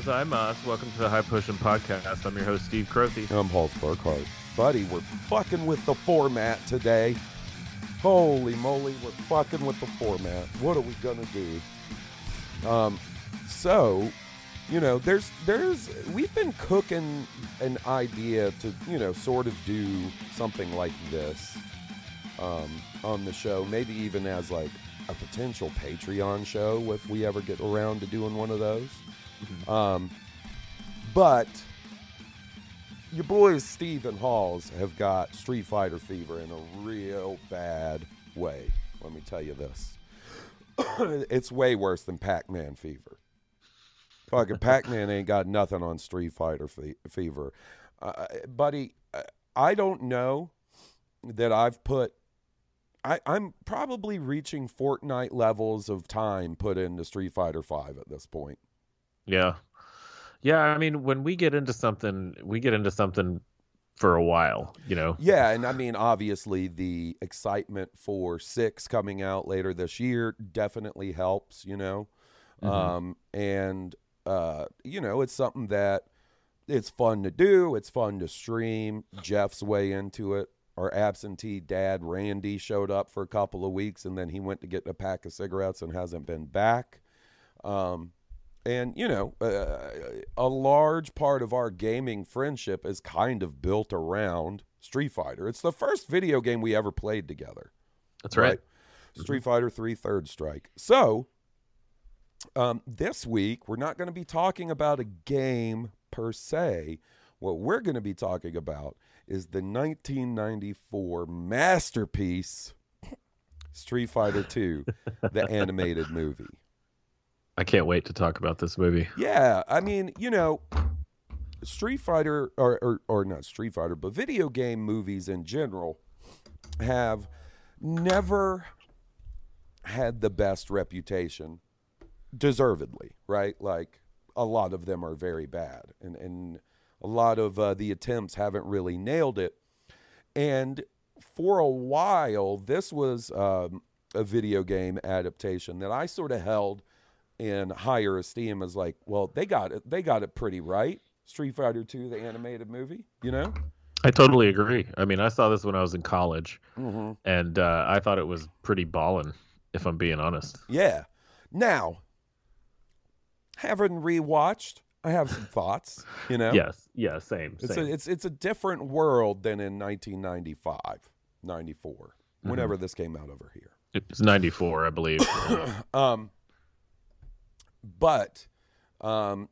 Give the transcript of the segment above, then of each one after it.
Gozaimasu. Welcome to the High Potion Podcast. I'm your host, Steve Crothy. I'm Paul Sparkhart. Buddy, we're fucking with the format today. Holy moly, we're fucking with the format. What are we gonna do? Um, so, you know, there's there's we've been cooking an idea to, you know, sort of do something like this um, on the show, maybe even as like a potential Patreon show if we ever get around to doing one of those. Um, but your boys Steve and Halls have got Street Fighter fever in a real bad way. Let me tell you this. it's way worse than Pac-Man fever. Fucking Pac-Man ain't got nothing on Street Fighter fe- fever. Uh, buddy, uh, I don't know that I've put I, I'm probably reaching Fortnite levels of time put into Street Fighter Five at this point. Yeah. Yeah, I mean, when we get into something, we get into something for a while, you know? Yeah, and I mean, obviously, the excitement for six coming out later this year definitely helps, you know. Um, and uh, you know, it's something that it's fun to do. It's fun to stream. Jeff's way into it. Our absentee dad Randy showed up for a couple of weeks, and then he went to get a pack of cigarettes and hasn't been back. Um, and you know, uh, a large part of our gaming friendship is kind of built around Street Fighter. It's the first video game we ever played together. That's right. Street Fighter 3 Third Strike. So, um, this week, we're not going to be talking about a game per se. What we're going to be talking about is the 1994 masterpiece, Street Fighter 2, the animated movie. I can't wait to talk about this movie. Yeah, I mean, you know, Street Fighter or, or or not Street Fighter, but video game movies in general have never had the best reputation deservedly, right? Like a lot of them are very bad and and a lot of uh, the attempts haven't really nailed it. And for a while, this was um, a video game adaptation that I sort of held in higher esteem as like, well, they got it, they got it pretty right. Street Fighter Two, the animated movie, you know. I totally agree. I mean, I saw this when I was in college, Mm-hmm. and uh, I thought it was pretty ballin', if I'm being honest. Yeah. Now, having rewatched, I have some thoughts. You know. Yes, yeah, same, It's same. a it's it's a different world than in 1995, 94, whenever this came out over here. It's 94, I believe. Um, but um,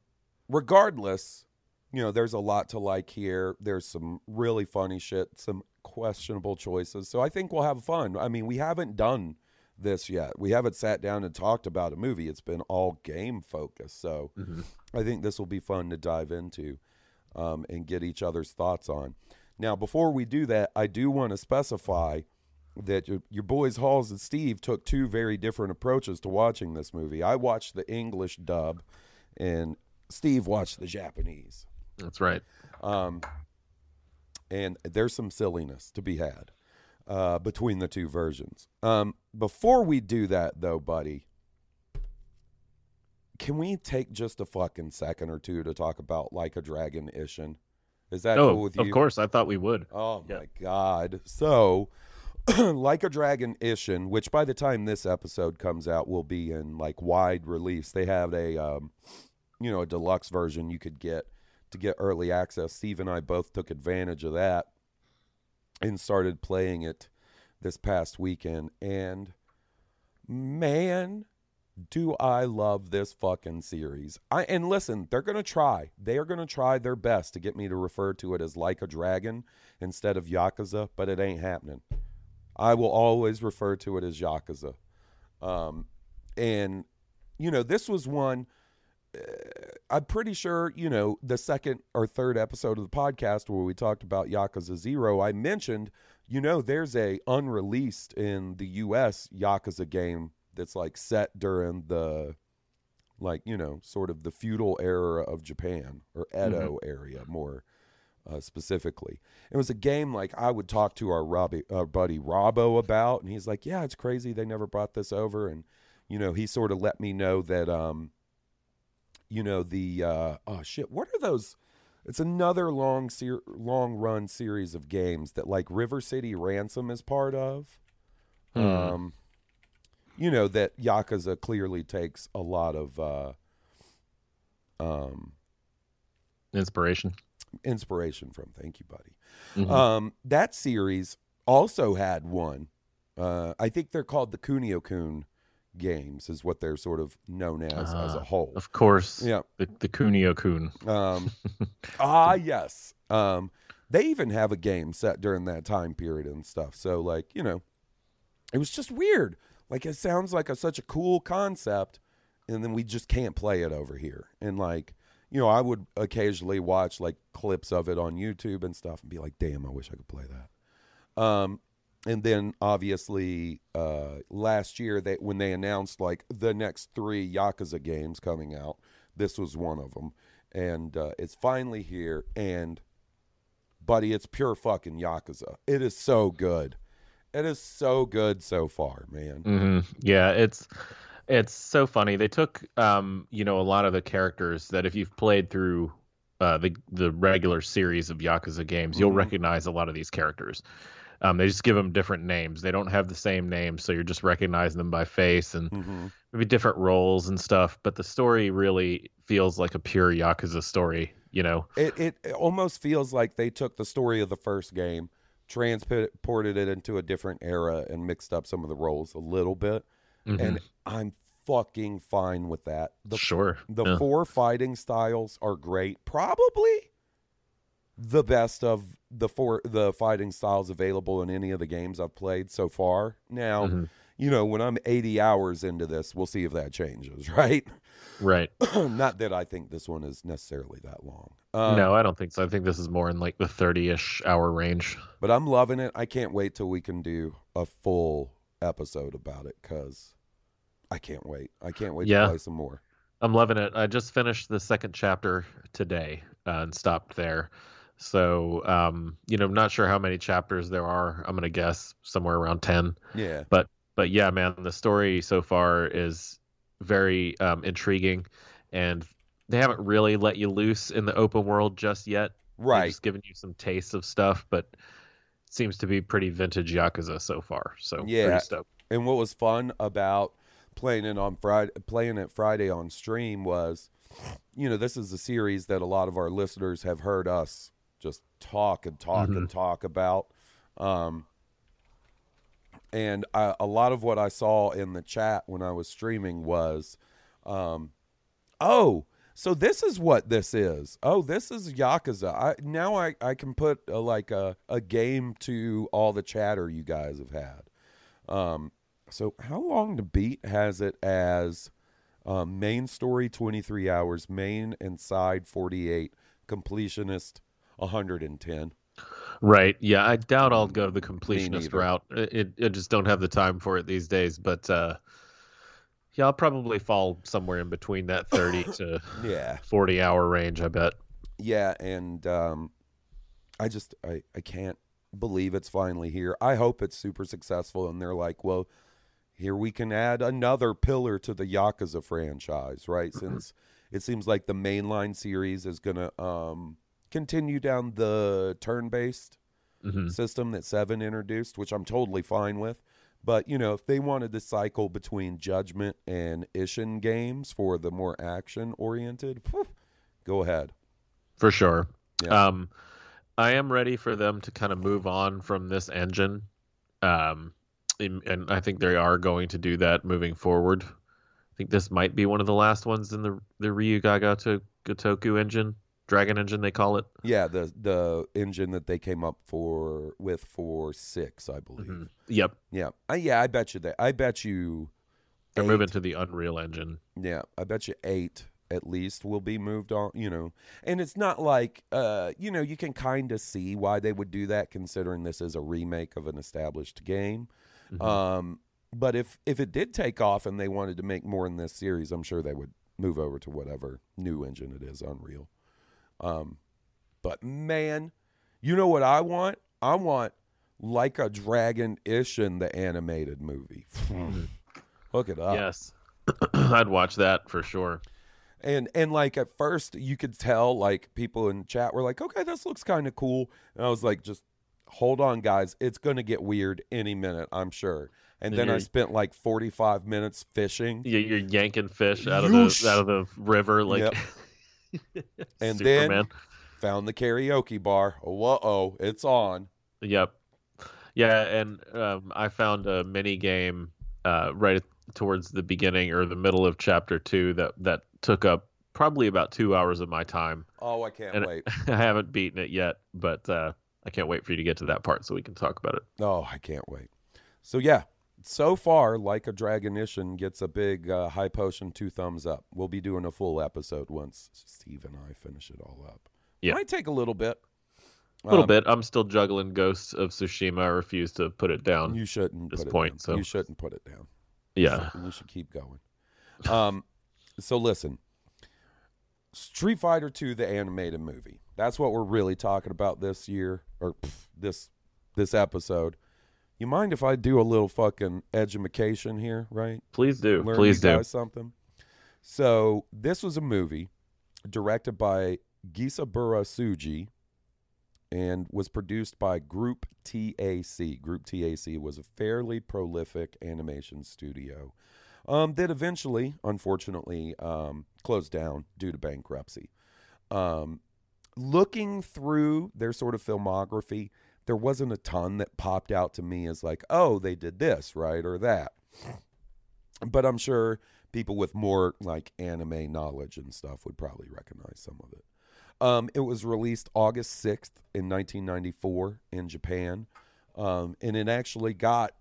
regardless, you know, there's a lot to like here. There's some really funny shit, some questionable choices. So I think we'll have fun. I mean, we haven't done this yet. We haven't sat down and talked about a movie. It's been all game focused. So I think this will be fun to dive into um, and get each other's thoughts on. Now, before we do that, I do want to specify that your, your boys Halls and Steve took two very different approaches to watching this movie. I watched the English dub, and Steve watched the Japanese. That's right. Um, and there's some silliness to be had uh, between the two versions. Um, before we do that, though, buddy, can we take just a fucking second or two to talk about like a dragon Ishin? Is that oh, cool with you? of course. I thought we would. Oh Yeah. my god. So like a dragon Ishin, which by the time this episode comes out will be in like wide release. They have a um you know, a deluxe version you could get to get early access. Steve and I both took advantage of that and started playing it this past weekend and man do I love this fucking series. I and listen, they're going to try. They are going to try their best to get me to refer to it as like a dragon instead of Yakuza, but it ain't happening. I will always refer to it as Yakuza. Um and you know, this was one uh, I'm pretty sure, you know, the second or third episode of the podcast where we talked about Yakuza 0, I mentioned, you know, there's a unreleased in the US Yakuza game that's like set during the like, you know, sort of the feudal era of Japan or Edo area more uh, specifically. It was a game like I would talk to our Robbie, our buddy Robbo about, and he's like, "Yeah, it's crazy they never brought this over." And you know, he sort of let me know that, um, you know, the uh, oh shit, what are those? It's another long ser- long run series of games that like River City Ransom is part of. Hmm. Um, you know that Yakuza clearly takes a lot of uh, um, Inspiration. Inspiration from. Thank you, buddy. Mhm. Um, that series also had one. Uh, I think they're called the Kunio Kun games, is what they're sort of known as as a Ah, whole. Of course. Yeah. The, the Kunio Kun. Um, ah, yes. Um, they even have a game set during that time period and stuff. So, like, you know, it was just weird. Like, it sounds like a, such a cool concept, and then we just can't play it over here. And, like, you know, I would occasionally watch like clips of it on YouTube and stuff and be like, damn, I wish I could play that. Um, and then obviously uh, last year they when they announced like the next three Yakuza games coming out, this was one of them, and uh, it's finally here. And buddy, it's pure fucking Yakuza. It is so good. It is so good so far, man. hmm Yeah, it's it's so funny. They took um, you know, a lot of the characters that if you've played through uh, the the regular series of Yakuza games, you'll Mhm. recognize a lot of these characters. Um, they just give them different names. They don't have the same names, so you're just recognizing them by face and hmm maybe different roles and stuff. But the story really feels like a pure Yakuza story. You know, it it almost feels like they took the story of the first game, transported it into a different era, and mixed up some of the roles a little bit. Mhm. And I'm fucking fine with that. The sure. the yeah. four fighting styles are great. Probably the best of the four the fighting styles available in any of the games I've played so far. Now, Mhm. you know, when I'm 80 hours into this, we'll see if that changes, right? Right. Not that I think this one is necessarily that long. Um, no, I don't think so. I think this is more in like the 30-ish hour range. But I'm loving it. I can't wait till we can do a full episode about it because I can't wait. I can't wait Yeah. to play some more. I'm loving it. I just finished the second chapter today uh, and stopped there. So, um, you know, I'm not sure how many chapters there are. I'm gonna guess somewhere around ten. Yeah. But but yeah, man, the story so far is very um, intriguing, and they haven't really let you loose in the open world just yet. They've Right. just giving you some taste of stuff, but seems to be pretty vintage Yakuza so far. So Yeah. pretty stoked. And what was fun about playing it on Friday, playing it Friday on stream was, you know, this is a series that a lot of our listeners have heard us just talk and talk and talk about. Um, and I, a lot of what I saw in the chat when I was streaming was, um, oh, so this is what this is. Oh, this is Yakuza. I, now I, I can put a, like a, a game to all the chatter you guys have had. Um, so how long to beat has it as um, main story 23 hours, main and side 48, completionist 110. Right. Yeah, I doubt I'll go the completionist route. It, it, I just don't have the time for it these days. But uh, yeah, I'll probably fall somewhere in between that 30 to Yeah. 40 hour range, I bet. Yeah, and um, I just I, I can't believe it's finally here. I hope it's super successful and they're like, well, here we can add another pillar to the Yakuza franchise, right? Since it seems like the mainline series is going to um, continue down the turn based Mhm. system that Seven introduced, which I'm totally fine with. But, you know, if they wanted to cycle between Judgment and Ishin games for the more action oriented, go ahead. for sure. Yeah. Um, I am ready for them to kind of move on from this engine, um, and, I think they are going to do that moving forward. I think this might be one of the last ones in the the Ryu Gaga to Gotoku engine, Dragon engine they call it. Yeah, the the engine that they came up for with for six, I believe. Mhm. Yep, Yeah, I, yeah, I bet you that. I bet you. they're eight- moving to the Unreal engine. Yeah, I bet you eight at least will be moved on. You know, and it's not like uh, you know, you can kind of see why they would do that, considering this is a remake of an established game. Mhm. Um, but if if it did take off and they wanted to make more in this series, I'm sure they would move over to whatever new engine it is, Unreal. Um, but man, you know what I want? I want like a dragon Ishin the animated movie. Hook it up. yes, I'd watch that for sure. And and like at first you could tell like people in chat were like, okay, this looks kind of cool. And I was like, just hold on, guys, it's gonna get weird any minute, I'm sure. And And then I spent like 45 minutes fishing. You- You're yanking fish out of Yoosh. the out of the river like. Yep. And then- Found the karaoke bar. Whoa, oh, it's on. Yep. Yeah, and um, I found a mini game uh, right towards the beginning or the middle of chapter two that that took up probably about two hours of my time. Oh, I can't And- wait. I haven't beaten it yet, but uh, I can't wait for you to get to that part so we can talk about it. Oh, I can't wait. So yeah, so far, like a Dragon Ishin gets a big uh, high potion two thumbs up. We'll be doing a full episode once Steve and I finish it all up. Yeah. might take a little bit. A little Um, bit. I'm still juggling Ghosts of Tsushima. I refuse to put it down. You shouldn't At this put it point, down. so- you shouldn't put it down. yeah. You should keep going. Um, so listen, Street Fighter Two, the animated movie. That's what we're really talking about this year or pff, this this episode. You mind if I do a little fucking education here, right? Please do. Learn Please do. something. So this was a movie directed by Gisaburo Sugii and was produced by Group TAC. Group TAC was a fairly prolific animation studio um, that eventually, unfortunately, um, closed down due to bankruptcy. Um, looking through their sort of filmography, there wasn't a ton that popped out to me as like, oh, they did this, right, or that. But I'm sure people with more like anime knowledge and stuff would probably recognize some of it. Um, it was released August 6th in 1994 in Japan. Um, and it actually got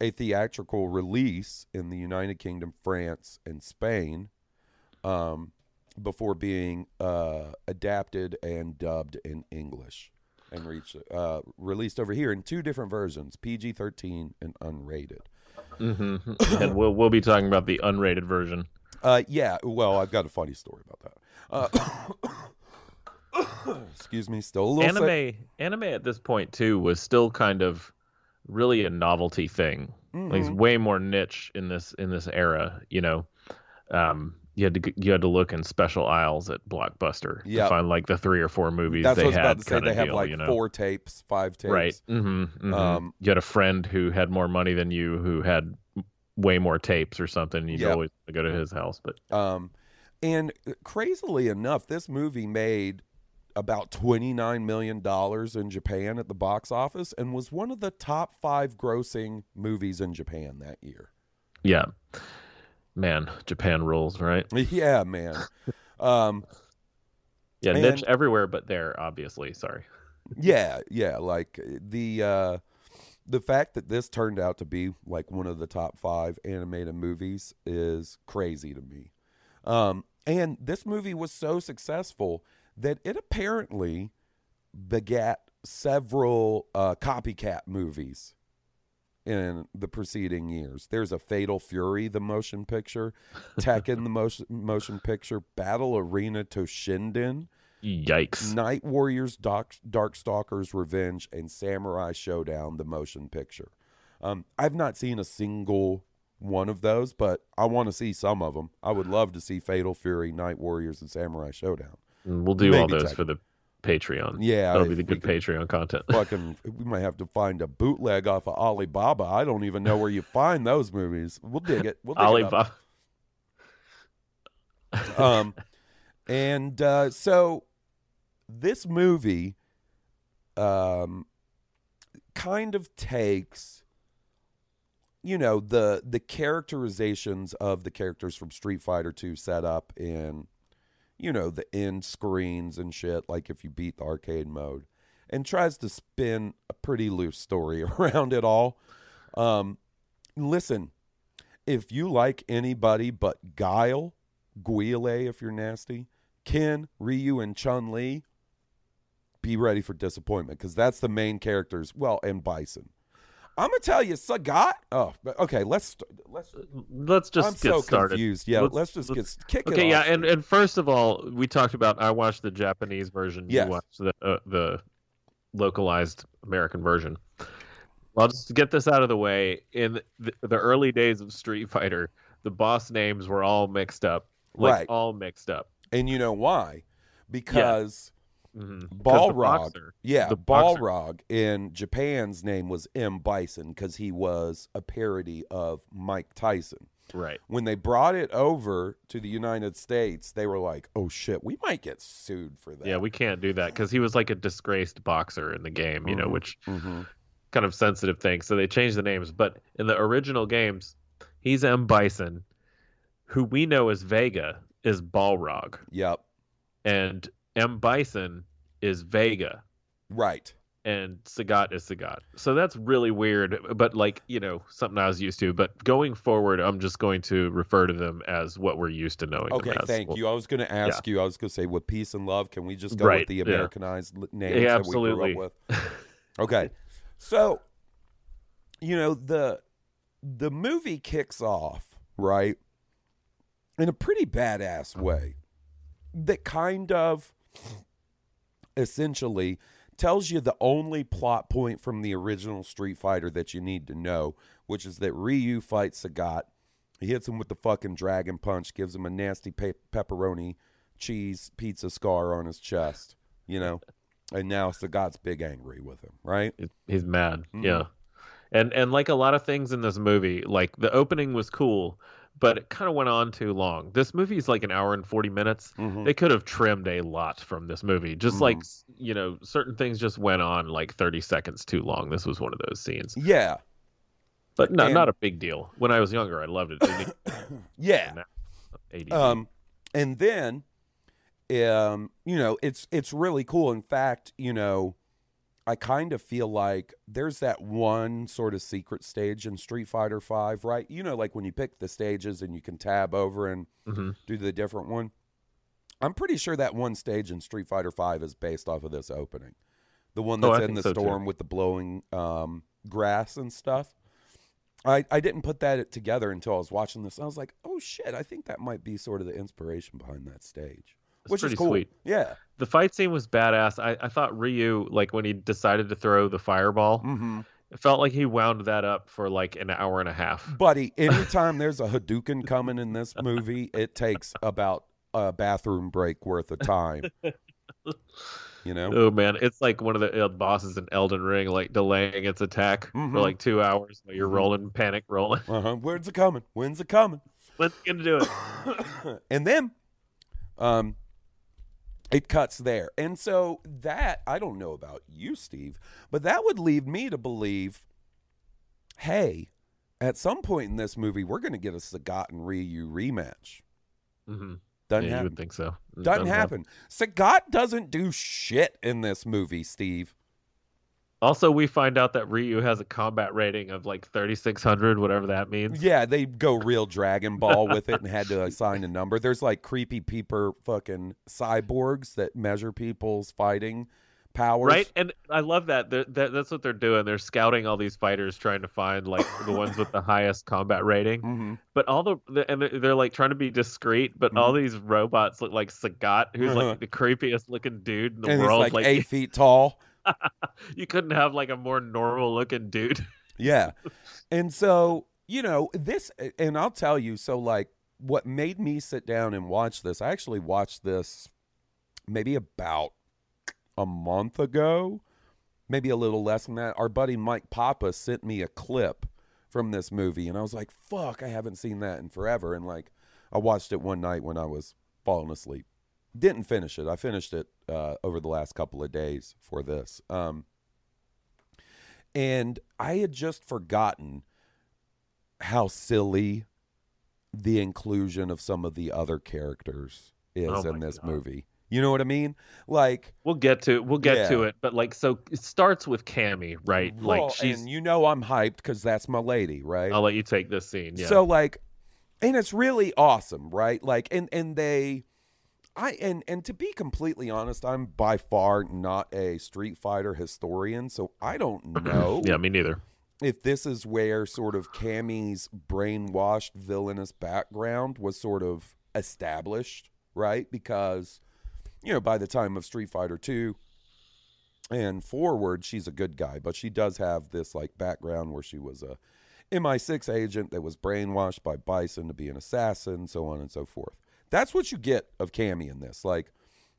a theatrical release in the United Kingdom, France, and Spain um, before being uh, adapted and dubbed in English and reached, uh, released over here in two different versions PG 13 and unrated. hmm and we'll we'll be talking about the unrated version. Uh, yeah, well, I've got a funny story about that. Uh, excuse me, still a little sick. anime anime at this point too was still kind of really a novelty thing like it's Mhm. way more niche in this in this era you know um you had to you had to look in special aisles at blockbuster Yep. to find like the three or four movies That's they had about to say. kinda They have deal, like you know? four tapes, five tapes. right mm-hmm, Um, you had a friend who had more money than you who had way more tapes or something you'd Yep. always go to his house but Um, and crazily enough, this movie made about $29 million in Japan at the box office and was one of the top five grossing movies in Japan that year. yeah man japan rules right Yeah, man. Um, yeah And- niche everywhere but there obviously sorry yeah, yeah. Like the uh, the fact that this turned out to be like one of the top five animated movies is crazy to me. Um, and this movie was so successful that it apparently begat several uh, copycat movies in the preceding years. There's a Fatal Fury, the motion picture, Tekken, the motion motion picture, Battle Arena Toshinden. yikes Night Warriors, Dark, Darkstalkers Revenge, and Samurai Shodown, the motion picture. Um, I've not seen a single one of those, but I want to see some of them. I would love to see Fatal Fury, Night Warriors, and Samurai Shodown. And we'll do all those tech- for the Patreon. Yeah, that'll be the good Patreon content. Fucking, we might have to find a bootleg off of Alibaba. I don't even know where you find those movies. We'll dig it. We'll dig it. Alibaba. um, and uh, so this movie um, kind of takes you know the the characterizations of the characters from Street Fighter 2 set up in you know the end screens and shit like if you beat the arcade mode and tries to spin a pretty loose story around it all um listen if you like anybody but Guile Guile if you're nasty, Ken, Ryu, and Chun Li, be ready for disappointment because that's the main characters. Well, and Bison. I'm gonna tell you, Sagat. Oh, but okay. Let's let's. Let's just I'm get so started. confused. Yeah, Let's- let's, just let's- get kick it Okay, yeah, and, and first of all, we talked about I watched the Japanese version. Yes. You watched the uh, the localized American version. I'll just get this out of the way. In the, the early days of Street Fighter, the boss names were all mixed up, like Right. all mixed up. and you know why? Because Mhm. the Balrog, boxer- yeah, the boxer- Balrog in Japan's name was M Bison because he was a parody of Mike Tyson. right? when they brought it over to the United States, they were like, "Oh shit, we might get sued for that." Yeah, we can't do that because he was like a disgraced boxer in the game, you know, Mhm. which hmm kind of sensitive thing. So they changed the names. But in the original games, he's M. Bison, who we know as Vega is Balrog, Yep. and M. Bison is Vega, Right. and Sagat is Sagat. So that's really weird, but like, you know, something I was used to. But going forward, I'm just going to refer to them as what we're used to knowing. Okay. them as. Thank Well, you. I was going to ask you. I was going to say, with peace and love, can we just go Right, with the. Americanized li- names Yeah, that we grew up with? Okay. So, you know the the movie kicks off right in a pretty badass way that kind of essentially tells you the only plot point from the original Street Fighter that you need to know, which is that Ryu fights Sagat. He hits him with the fucking dragon punch, gives him a nasty pe- pepperoni cheese pizza scar on his chest, you know. And now Sagat's big angry with him, right? He's- mad. Mhm. Yeah. And and like a lot of things in this movie, like the opening was cool, but it kind of went on too long. This movie is like an hour and 40 minutes. Mhm. They could have trimmed a lot from this movie. Just Mhm. like, you know, certain things just went on like 30 seconds too long. This was one of those scenes. Yeah, But no, And- not a big deal. When I was younger, I loved it. Yeah. ADD. Um, and then, um, you know, it's it's really cool. In fact, you know, I kind of feel like there's that one sort of secret stage in Street Fighter Five, right? You know, like when you pick the stages and you can tab over and Mhm. do the different one. I'm pretty sure that one stage in Street Fighter Five is based off of this opening, the one that's I in the so, too. storm with the blowing um, grass and stuff. I, I didn't put that together until I was watching this. I was like, oh shit, I think that might be sort of the inspiration behind that stage, which is cool. sweet. Yeah. The fight scene was badass. I, I thought Ryu, like when he decided to throw the fireball, Mm-hmm. it felt like he wound that up for like an hour and a half. Buddy, anytime there's a Hadouken coming in this movie, it takes about a bathroom break worth of time. You know? Oh man, it's like one of the uh, bosses in Elden Ring, like delaying its attack Mhm. for like two hours while you're Mhm. rolling, panic rolling. Uh huh. When's it coming? When's it coming? When's he gonna do it? and then um it cuts there. And so that I don't know about you, Steve, but that would lead me to believe, hey, at some point in this movie, we're gonna get a Sagat and Ryu rematch. hmm Doesn't Yeah, you would think so. It Doesn't happen. Sagat doesn't do shit in this movie, Steve. Also, we find out that Ryu has a combat rating of like 3600, whatever that means. Yeah, they go real Dragon Ball with it and had to assign a number. There's like creepy peeper fucking cyborgs that measure people's fighting powers. Right, and I love that. They're, that. That's what they're doing. They're scouting all these fighters, trying to find like the ones with the highest combat rating. hmm But all the, and they're, they're like trying to be discreet, but all these robots look like Sagat, who's Mm-hmm. Uh-huh. like the creepiest looking dude in the And he's world. like, like eight feet tall. you couldn't have like a more normal looking dude. Yeah. And so you know, this, and I'll tell you, so like what made me sit down and watch this, I actually watched this maybe about a month ago, maybe a little less than that. Our buddy Mike Papa sent me a clip from this movie, and I was like, fuck, I haven't seen that in forever. And like, I watched it one night when I was falling asleep. Didn't finish it. I finished it uh, over the last couple of days for this. Um, and I had just forgotten how silly the inclusion of some of the other characters is Oh in this God. movie. You know what I mean? Like, We'll get to we'll get to it, but like so it starts with Cammy, right? well, like she's and you know I'm hyped because that's my lady, right? I'll let you take this scene. Yeah. So like, and it's really awesome, right? Like, and and they, I and and to be completely honest, I'm by far not a Street Fighter historian, so I don't know yeah, me neither. if this is where sort of Cammy's brainwashed villainous background was sort of established, right? Because you know, by the time of Street Fighter 2 and forward, she's a good guy, but she does have this like background where she was a MI6 agent that was brainwashed by Bison to be an assassin, so on and so forth. That's what you get of Cammy in this. Like,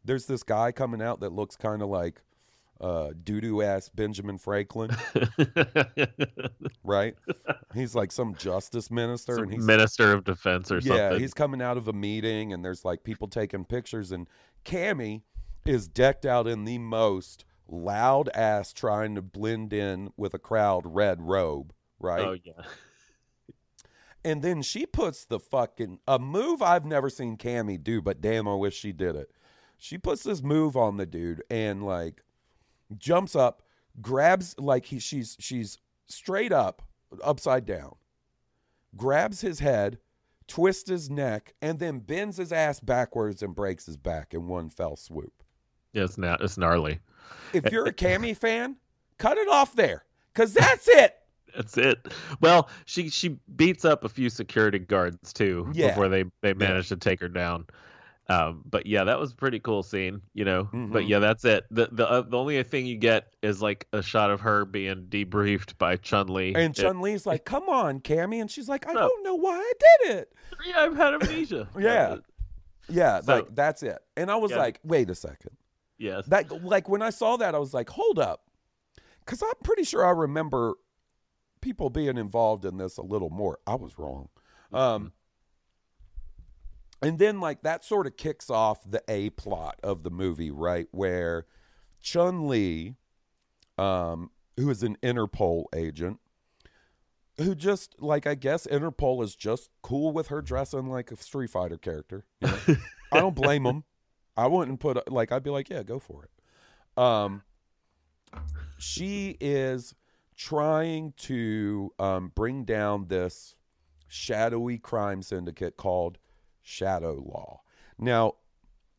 there's this guy coming out that looks kind of like uh, doo doo ass Benjamin Franklin, right? he's like some justice minister, Some and he's Minister of Defense or yeah, something. Yeah, he's coming out of a meeting, and there's like people taking pictures, and Cammy is decked out in the most loud ass, trying to blend in with a crowd red robe, right? Oh yeah. And then she puts the fucking a move I've never seen Cammy do, but damn, I wish she did it. She puts this move on the dude and like jumps up, grabs like he she's she's straight up, upside down, grabs his head, twists his neck, and then bends his ass backwards and breaks his back in one fell swoop. Yeah, it's not it's gnarly. If you're a Cammy fan, cut it off there. Cause that's it. That's it. Well, she she beats up a few security guards too Yeah. before they they manage to take her down. Um, but yeah, that was a pretty cool scene, you know. But Mhm. yeah, that's it. the the uh, the only thing you get is like a shot of her being debriefed by Chun Li. And Chun Li's like, come on, Cammy. And she's like, I No. don't know why I did it. yeah, I've had amnesia. Yeah. Yeah, So- like that's it. And I was Yeah. like, wait a second. Yes. That like when I saw that, I was like, hold up. Cause I'm pretty sure I remember people being involved in this a little more. I was wrong. Um and then like that sort of kicks off the A plot of the movie, right? Where Chun Li, um, who is an Interpol agent, who just like I guess Interpol is just cool with her dressing like a Street Fighter character. you know? I don't blame them. I wouldn't put like I'd be like, yeah, go for it. Um, she is trying to um, bring down this shadowy crime syndicate called Shadow Law. Now,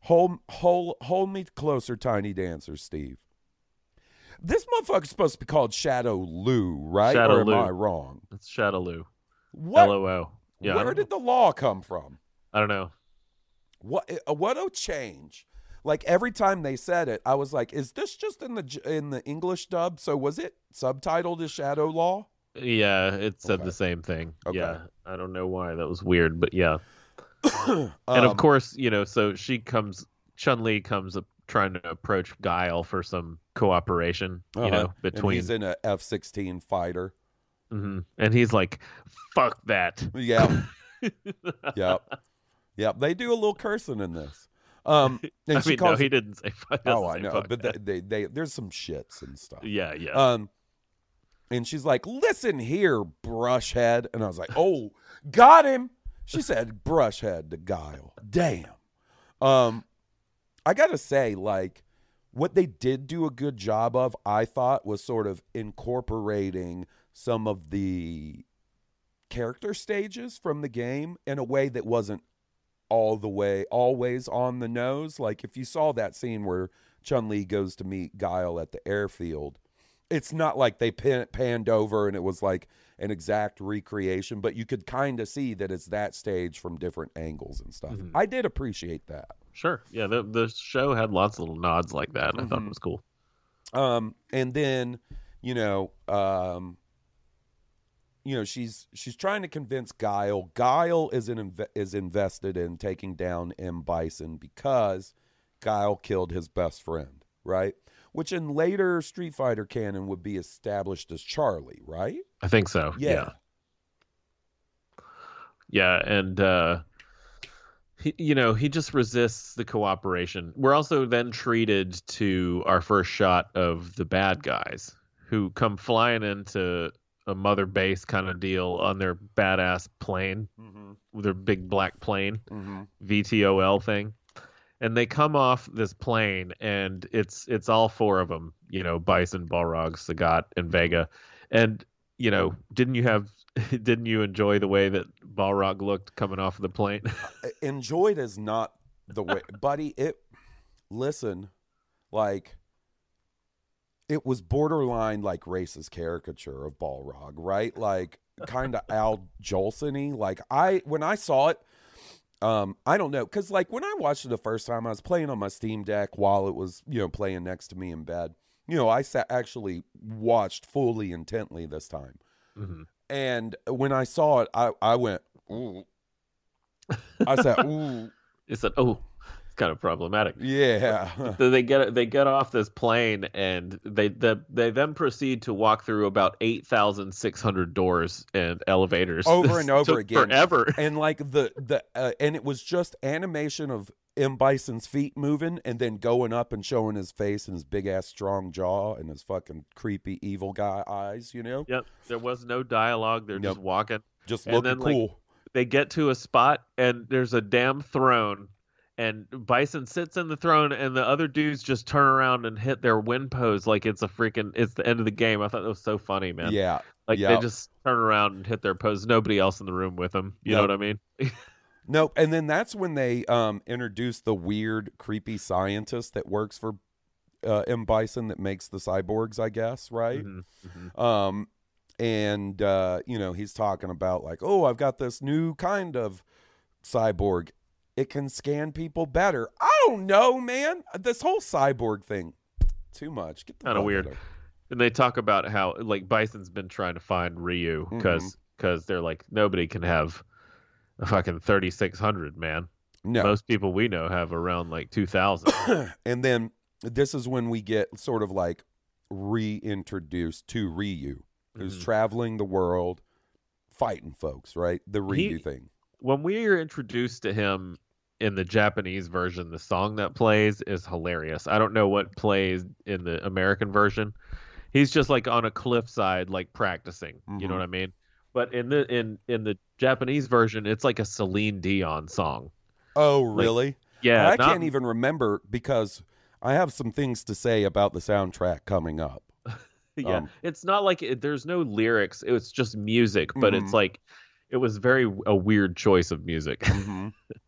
hold hold hold me closer, Tiny Dancer, Steve. This motherfucker's supposed to be called Shadow Lou, right? Shadow or am Lou. I wrong? It's Shadaloo. What? L O O. Yeah. Where did the law come from? I don't know. What uh, what a change! Like every time they said it, I was like, "Is this just in the in the English dub?" So was it subtitled as Shadow Law? Yeah, it said Okay. the same thing. Okay. Yeah. I don't know why. That was weird, but yeah. and and of course, you know, so she comes, Chun Li comes up trying to approach Guile for some cooperation, you know, between, Uh-huh. he's in a F sixteen fighter. Mhm. and he's like, "Fuck that." Yeah, yep, yep. They do a little cursing in this. Um, and I she mean, calls. no, he didn't say. fuck- oh, I know, but they, they, they there's some shits and stuff. yeah, yeah. Um, and she's like, "Listen here, brushhead," and I was like, "Oh, got him." She said, "Brushhead to Guile." Damn. Um, I gotta say, like, what they did do a good job of, I thought, was sort of incorporating some of the character stages from the game in a way that wasn't all the way always on the nose. Like if you saw that scene where Chun Li goes to meet Guile at the airfield, it's not like they pan, panned over and it was like an exact recreation, but you could kind of see that it's that stage from different angles and stuff. Mhm. I did appreciate that. sure. Yeah, the the show had lots of little nods like that. and I thought it was cool. Um, and then, you know, um, you know she's she's trying to convince Guile. Guile is in, is invested in taking down M Bison because Guile killed his best friend, right? Which in later Street Fighter canon would be established as Charlie, right? I think so. Yeah. Yeah, yeah and uh he, you know, he just resists the cooperation. We're also then treated to our first shot of the bad guys who come flying into a mother base kind of deal on their badass plane, mm-hmm. with their big black plane, Mm-hmm. VTOL thing. And they come off this plane, and it's it's all four of them. You know, Bison, Balrog, Sagat, and Vega. And you know, didn't you have didn't you enjoy the way that Balrog looked coming off of the plane? Enjoyed is not the way, buddy. It listen, like it was borderline like racist caricature of Balrog, right? Like kind of Al Jolson-y. Like I when I saw it, um, I don't know, because like when I watched it the first time, I was playing on my Steam Deck while it was you know playing next to me in bed. You know, I sat actually watched fully intently this time. Mhm. And when I saw it, I, I went, ooh. I said, ooh, It's that oh, kind of problematic. yeah. So they get they get off this plane and they the, they then proceed to walk through about eight thousand six hundred doors and elevators Over and over again. forever. and like the, the, uh, and it was just animation of M. Bison's feet moving and then going up and showing his face and his big ass strong jaw and his fucking creepy evil guy eyes, you know? Yep, there was no dialogue. They're just walking. Just And looking then, like, cool. They get to a spot and there's a damn throne. And Bison sits in the throne, and the other dudes just turn around and hit their win pose like it's a freaking it's the end of the game. I thought that was so funny, man. yeah. Like yeah. they just turn around and hit their pose. Nobody else in the room with them. You know what I mean? Nope. And then that's when they um, introduced the weird, creepy scientist that works for uh, M. Bison that makes the cyborgs, I guess, right? Mhm, mhm. Um, and uh, you know, he's talking about like, oh, I've got this new kind of cyborg. It can scan people better. I don't know, man. This whole cyborg thing, too much. Get Kinda weird. out And they talk about how like Bison's been trying to find Ryu because Mm-hmm. they're like nobody can have a fucking thirty six hundred man. No. Most people we know have around like two thousand. and then this is when we get sort of like reintroduced to Ryu, who's Mhm. traveling the world, fighting folks. Right, the Ryu He- thing. when we are introduced to him in the Japanese version, the song that plays is hilarious. I don't know what plays in the American version. He's just like on a cliffside, like practicing. You Mhm. know what I mean? But in the in in the Japanese version, it's like a Celine Dion song. Oh, really? Yeah, I not- can't even remember because I have some things to say about the soundtrack coming up. yeah Um, it's not like it, there's no lyrics it's just music but Mhm. it's like it was very a weird choice of music hmm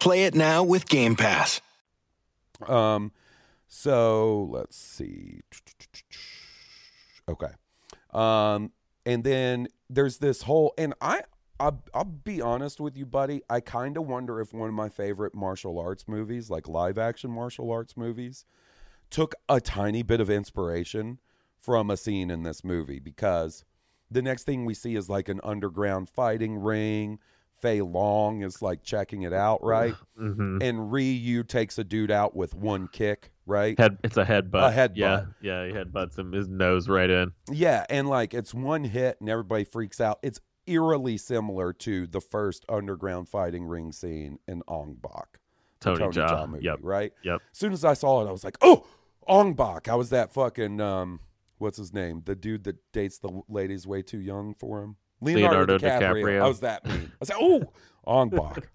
Play it now with Game Pass. Um, so let's see. Okay. Um, and then there's this whole, and I, I'll, I'll be honest with you, buddy. I kind of wonder if one of my favorite martial arts movies, like live action martial arts movies, took a tiny bit of inspiration from a scene in this movie because the next thing we see is like an underground fighting ring. Fei Long is like checking it out, right? hmm and Ryu takes a dude out with one kick, right? head it's a headbutt A headbutt. yeah yeah he headbutts him his nose right in Yeah, and like it's one hit and everybody freaks out. It's eerily similar to the first underground fighting ring scene in Ong Bak. the tony, Jaa. movie, yep right? yep As soon as I saw it, I was like, oh, Ong Bak. I was that fucking um, what's his name? The dude that dates the ladies way too young for him. Leonardo, Leonardo DiCaprio. DiCaprio. Was that mean. I was like, oh, Ong Bak.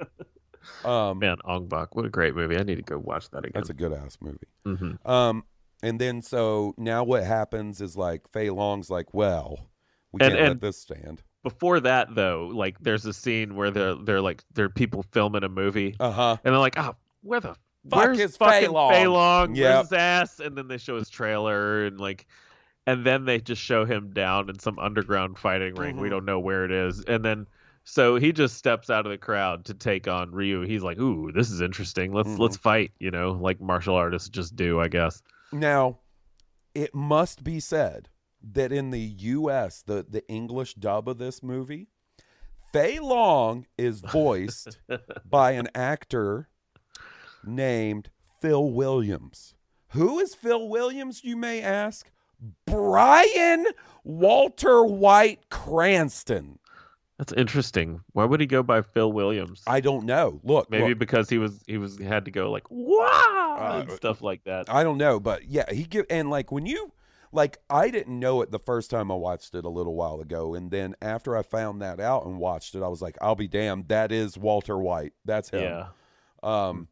um, man ong bak what a great movie i need to go watch that again that's a good ass movie. hmm Um, and then so now what happens is like Fei Long's like, well, we And- can't let this stand. before that though, like there's a scene where they're they're like there are people filming a movie Uh huh. and they're like, oh, where the Fuck where's is fucking Fei Long?" Fei Long? Yep. Where's his ass? And then they show his trailer and like, and then they just show him down in some underground fighting ring. We Mhm. don't know where it is. And then so he just steps out of the crowd to take on Ryu. He's like, ooh, this is interesting. Let's Mhm. let's fight. You know, like martial artists just do, I guess. Now, it must be said that in the U.S., the the English dub of this movie, Fei Long is voiced by an actor named Phil Williams. Who is Phil Williams, you may ask? Bryan Walter White Cranston. That's interesting. Why would he go by Phil Williams? I don't know. Look, Maybe look, because he was he was had to go like wow Uh, and stuff like that. I don't know, but yeah, he give and like when you like I didn't know it the first time I watched it a little while ago, and then after I found that out and watched it, I was like, I'll be damned, that is Walter White. That's him. Yeah. Um,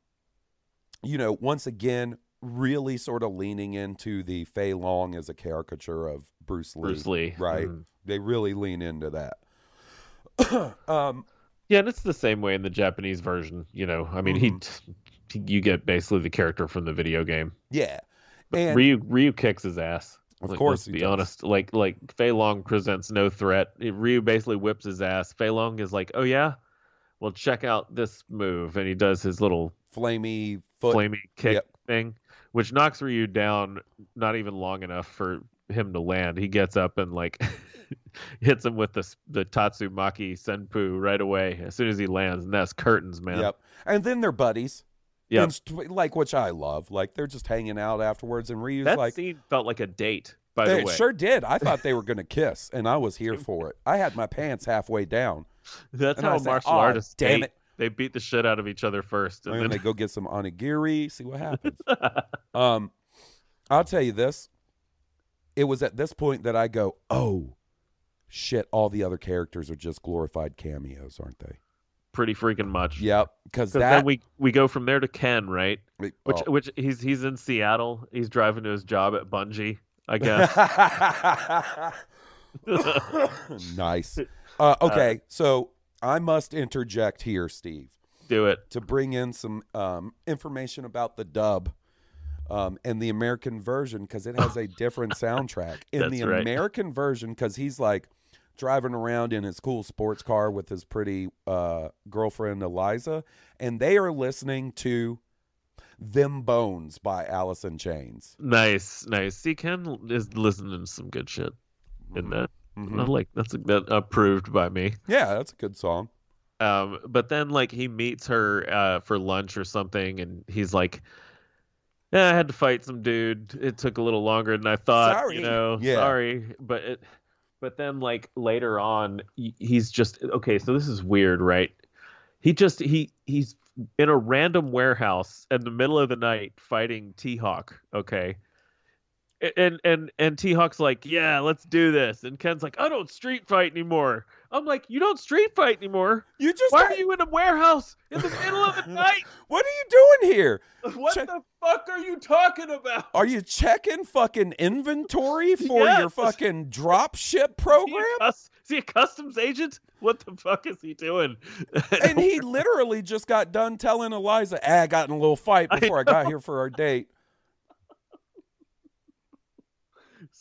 you know, once again, really sort of leaning into the Fei Long as a caricature of Bruce Lee. Bruce Lee. Right. Mhm. They really lean into that. um, Yeah, and it's the same way in the Japanese version. You know, I mean, Mm-hmm. he, you get basically the character from the video game. yeah. But And Ryu Ryu kicks his ass. Of Like, course let's he be does. honest. Like like Fei Long presents no threat. Ryu basically whips his ass. Fei Long is like, oh yeah, well check out this move, and he does his little flamey foot. flamey kick Yep. thing, which knocks Ryu down not even long enough for him to land. He gets up and like hits him with the the Tatsumaki Senpu right away as soon as he lands, and that's curtains, man. Yep. And then they're buddies. St- like which I love. Like they're just hanging out afterwards, and Ryu's That like, scene felt like a date. By the it way, sure did. I thought they were gonna kiss, and I was here for it. I had my pants halfway down, that's how martial "Aw, artists damn it. They beat the shit out of each other first, and and then they go get some onigiri, see what happens. um, I'll tell you this. It was at this point that I go, oh, shit! All the other characters are just glorified cameos, aren't they? pretty freaking much. Yep. Because that then we we go from there to Ken, right? Which oh. which he's he's in Seattle. He's driving to his job at Bungie, I guess. nice. Uh, okay, so I must interject here, Steve, Do it. to bring in some um, information about the dub um, and the American version because it has a different soundtrack. In the right. American version, because he's like driving around in his cool sports car with his pretty uh, girlfriend Eliza, and they are listening to "Them Bones" by in Chains. Nice, nice. See, Ken is listening to some good shit in that. Mhm. I like that's that approved by me. Yeah, that's a good song. Um, but then like he meets her uh, for lunch or something, and he's like, "Yeah, I had to fight some dude. It took a little longer than I thought. Sorry." You know, Yeah. sorry." But it, but then like later on, he's just okay. So this is weird, right? He just he he's in a random warehouse in the middle of the night fighting T Hawk. Okay. And and and T Hawk's like, yeah, let's do this. And Ken's like, I don't street fight anymore. I'm like, you don't street fight anymore. You just Why got- are you in a warehouse in the middle of the night? What are you doing here? What Check- the fuck are you talking about? Are you checking fucking inventory for your fucking drop ship Is he, program? cus- is he a customs agent? What the fuck is he doing? and he literally just got done telling Eliza, ah, I got in a little fight I before I, got here for our date.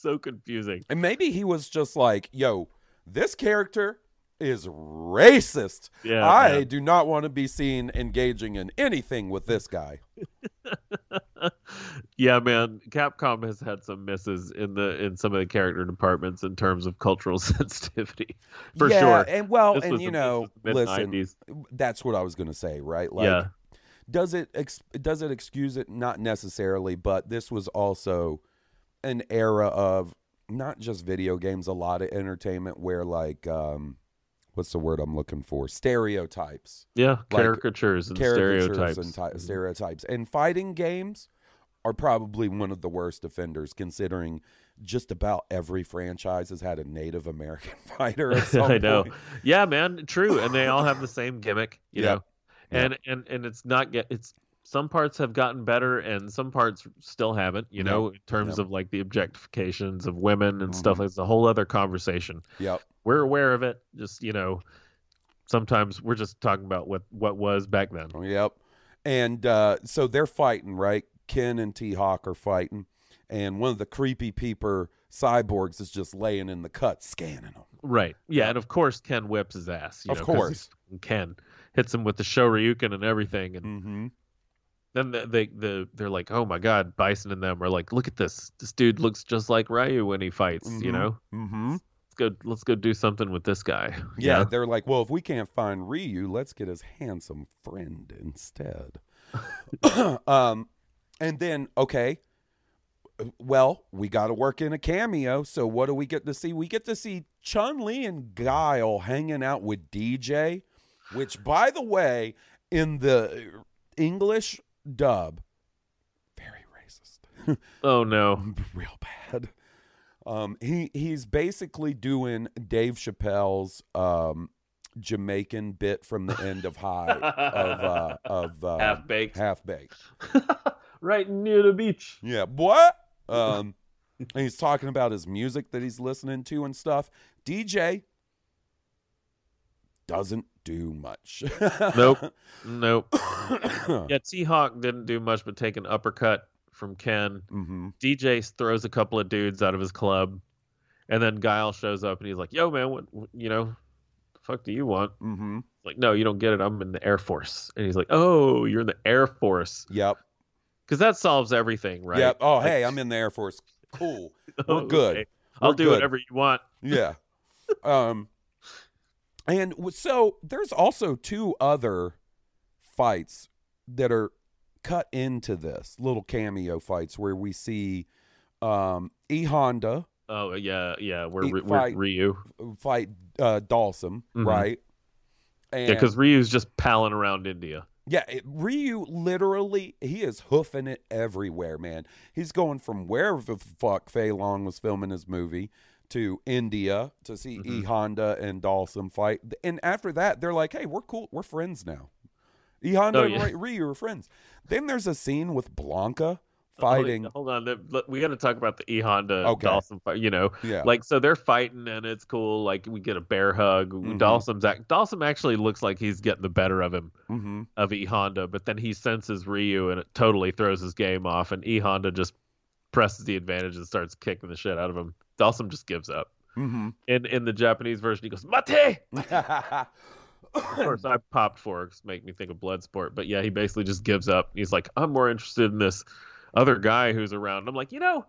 So confusing. And maybe he was just like, yo, this character is racist. Yeah, I man. do not want to be seen engaging in anything with this guy. yeah, man. Capcom has had some misses in the in some of the character departments in terms of cultural sensitivity, for yeah, sure. And well, This and you the- know, listen, that's what I was going to say, right? Like, yeah, does it ex- does it excuse it not necessarily but this was also an era of not just video games a lot of entertainment where like um what's the word i'm looking for stereotypes yeah. like Caricatures and caricatures stereotypes. and ty- stereotypes and fighting games are probably one of the worst offenders considering just about every franchise has had a native american fighter I know. point. Yeah, man, true. And they all have the same gimmick, you Yeah. know. And and and it's not get it's some parts have gotten better and some parts still haven't, you know, in terms Yeah. of like the objectifications of women and stuff. Mhm. It's a whole other conversation. yep we're aware of it. Just you know, sometimes we're just talking about what what was back then. Yep. And uh, so they're fighting, right? Ken and T Hawk are fighting, and one of the creepy peeper cyborgs is just laying in the cut, scanning them. Right. Yeah, and of course Ken whips his ass. You Of know, course. Ken hits him with the Shoryuken and everything, and Mm-hmm. Then the, they the they're like, oh my god, Bison and them are like, look at this, this dude looks just like Ryu when he fights. You Mhm. know, Mm-hmm. let's go let's go do something with this guy. Yeah, they're like, well, if we can't find Ryu, let's get his handsome friend instead. um, and then okay, well, we got to work in a cameo. So what do we get to see? We get to see Chun Li and Guile hanging out with DJ, which, by the way, in the English dub, very racist. Oh no. real bad. Um, he he's basically doing Dave Chappelle's um, Jamaican bit from the end of High of uh, of uh, Half baked. half baked. right near the beach. Yeah, what? Um, and he's talking about his music that he's listening to and stuff. DJ doesn't do much. Nope. Nope. yeah, T Hawk didn't do much but take an uppercut from Ken. hmm DJ throws a couple of dudes out of his club, and then Guile shows up and he's like, "Yo, man, what, what you know, the fuck do you want?" hmm Like, no, you don't get it. I'm in the Air Force, and he's like, "Oh, you're in the Air Force," Yep. because that solves everything, right? Yep. Oh, Like, hey, I'm in the Air Force. Cool. We're okay, good. I'll do good. whatever you want. Yeah. um and so there's also two other fights that are cut into this little cameo fights where we see um E Honda Oh yeah, yeah. We're, fight. Ryu. fight uh Dhalsim, Mhm. right? And Yeah, because Ryu's just palling around India. Yeah, it, Ryu literally he is hoofing it everywhere, man. He's going from wherever the fuck Fei Long was filming his movie to India to see E Mhm. Honda and Dhalsim fight. And after that, they're like, "Hey, we're cool. We're friends now." E Honda Oh, and yeah. Ry- Ryu are friends. Then there's a scene with Blanka fighting. Hold on, th- look, we got to talk about the E Honda Okay. Dhalsim fight. You know, Yeah, like so they're fighting and it's cool. Like we get a bear hug. Mhm. Dhalsim's act- Dhalsim actually looks like he's getting the better of him hmm of E Honda, but then he senses Ryu and it totally throws his game off. And E Honda just presses the advantage and starts kicking the shit out of him. Dhalsim just gives up. hmm In in the Japanese version, he goes Mate. Of course, I popped for it 'cause it make me think of Bloodsport. But yeah, he basically just gives up. He's like, I'm more interested in this other guy who's around. I'm like, you know,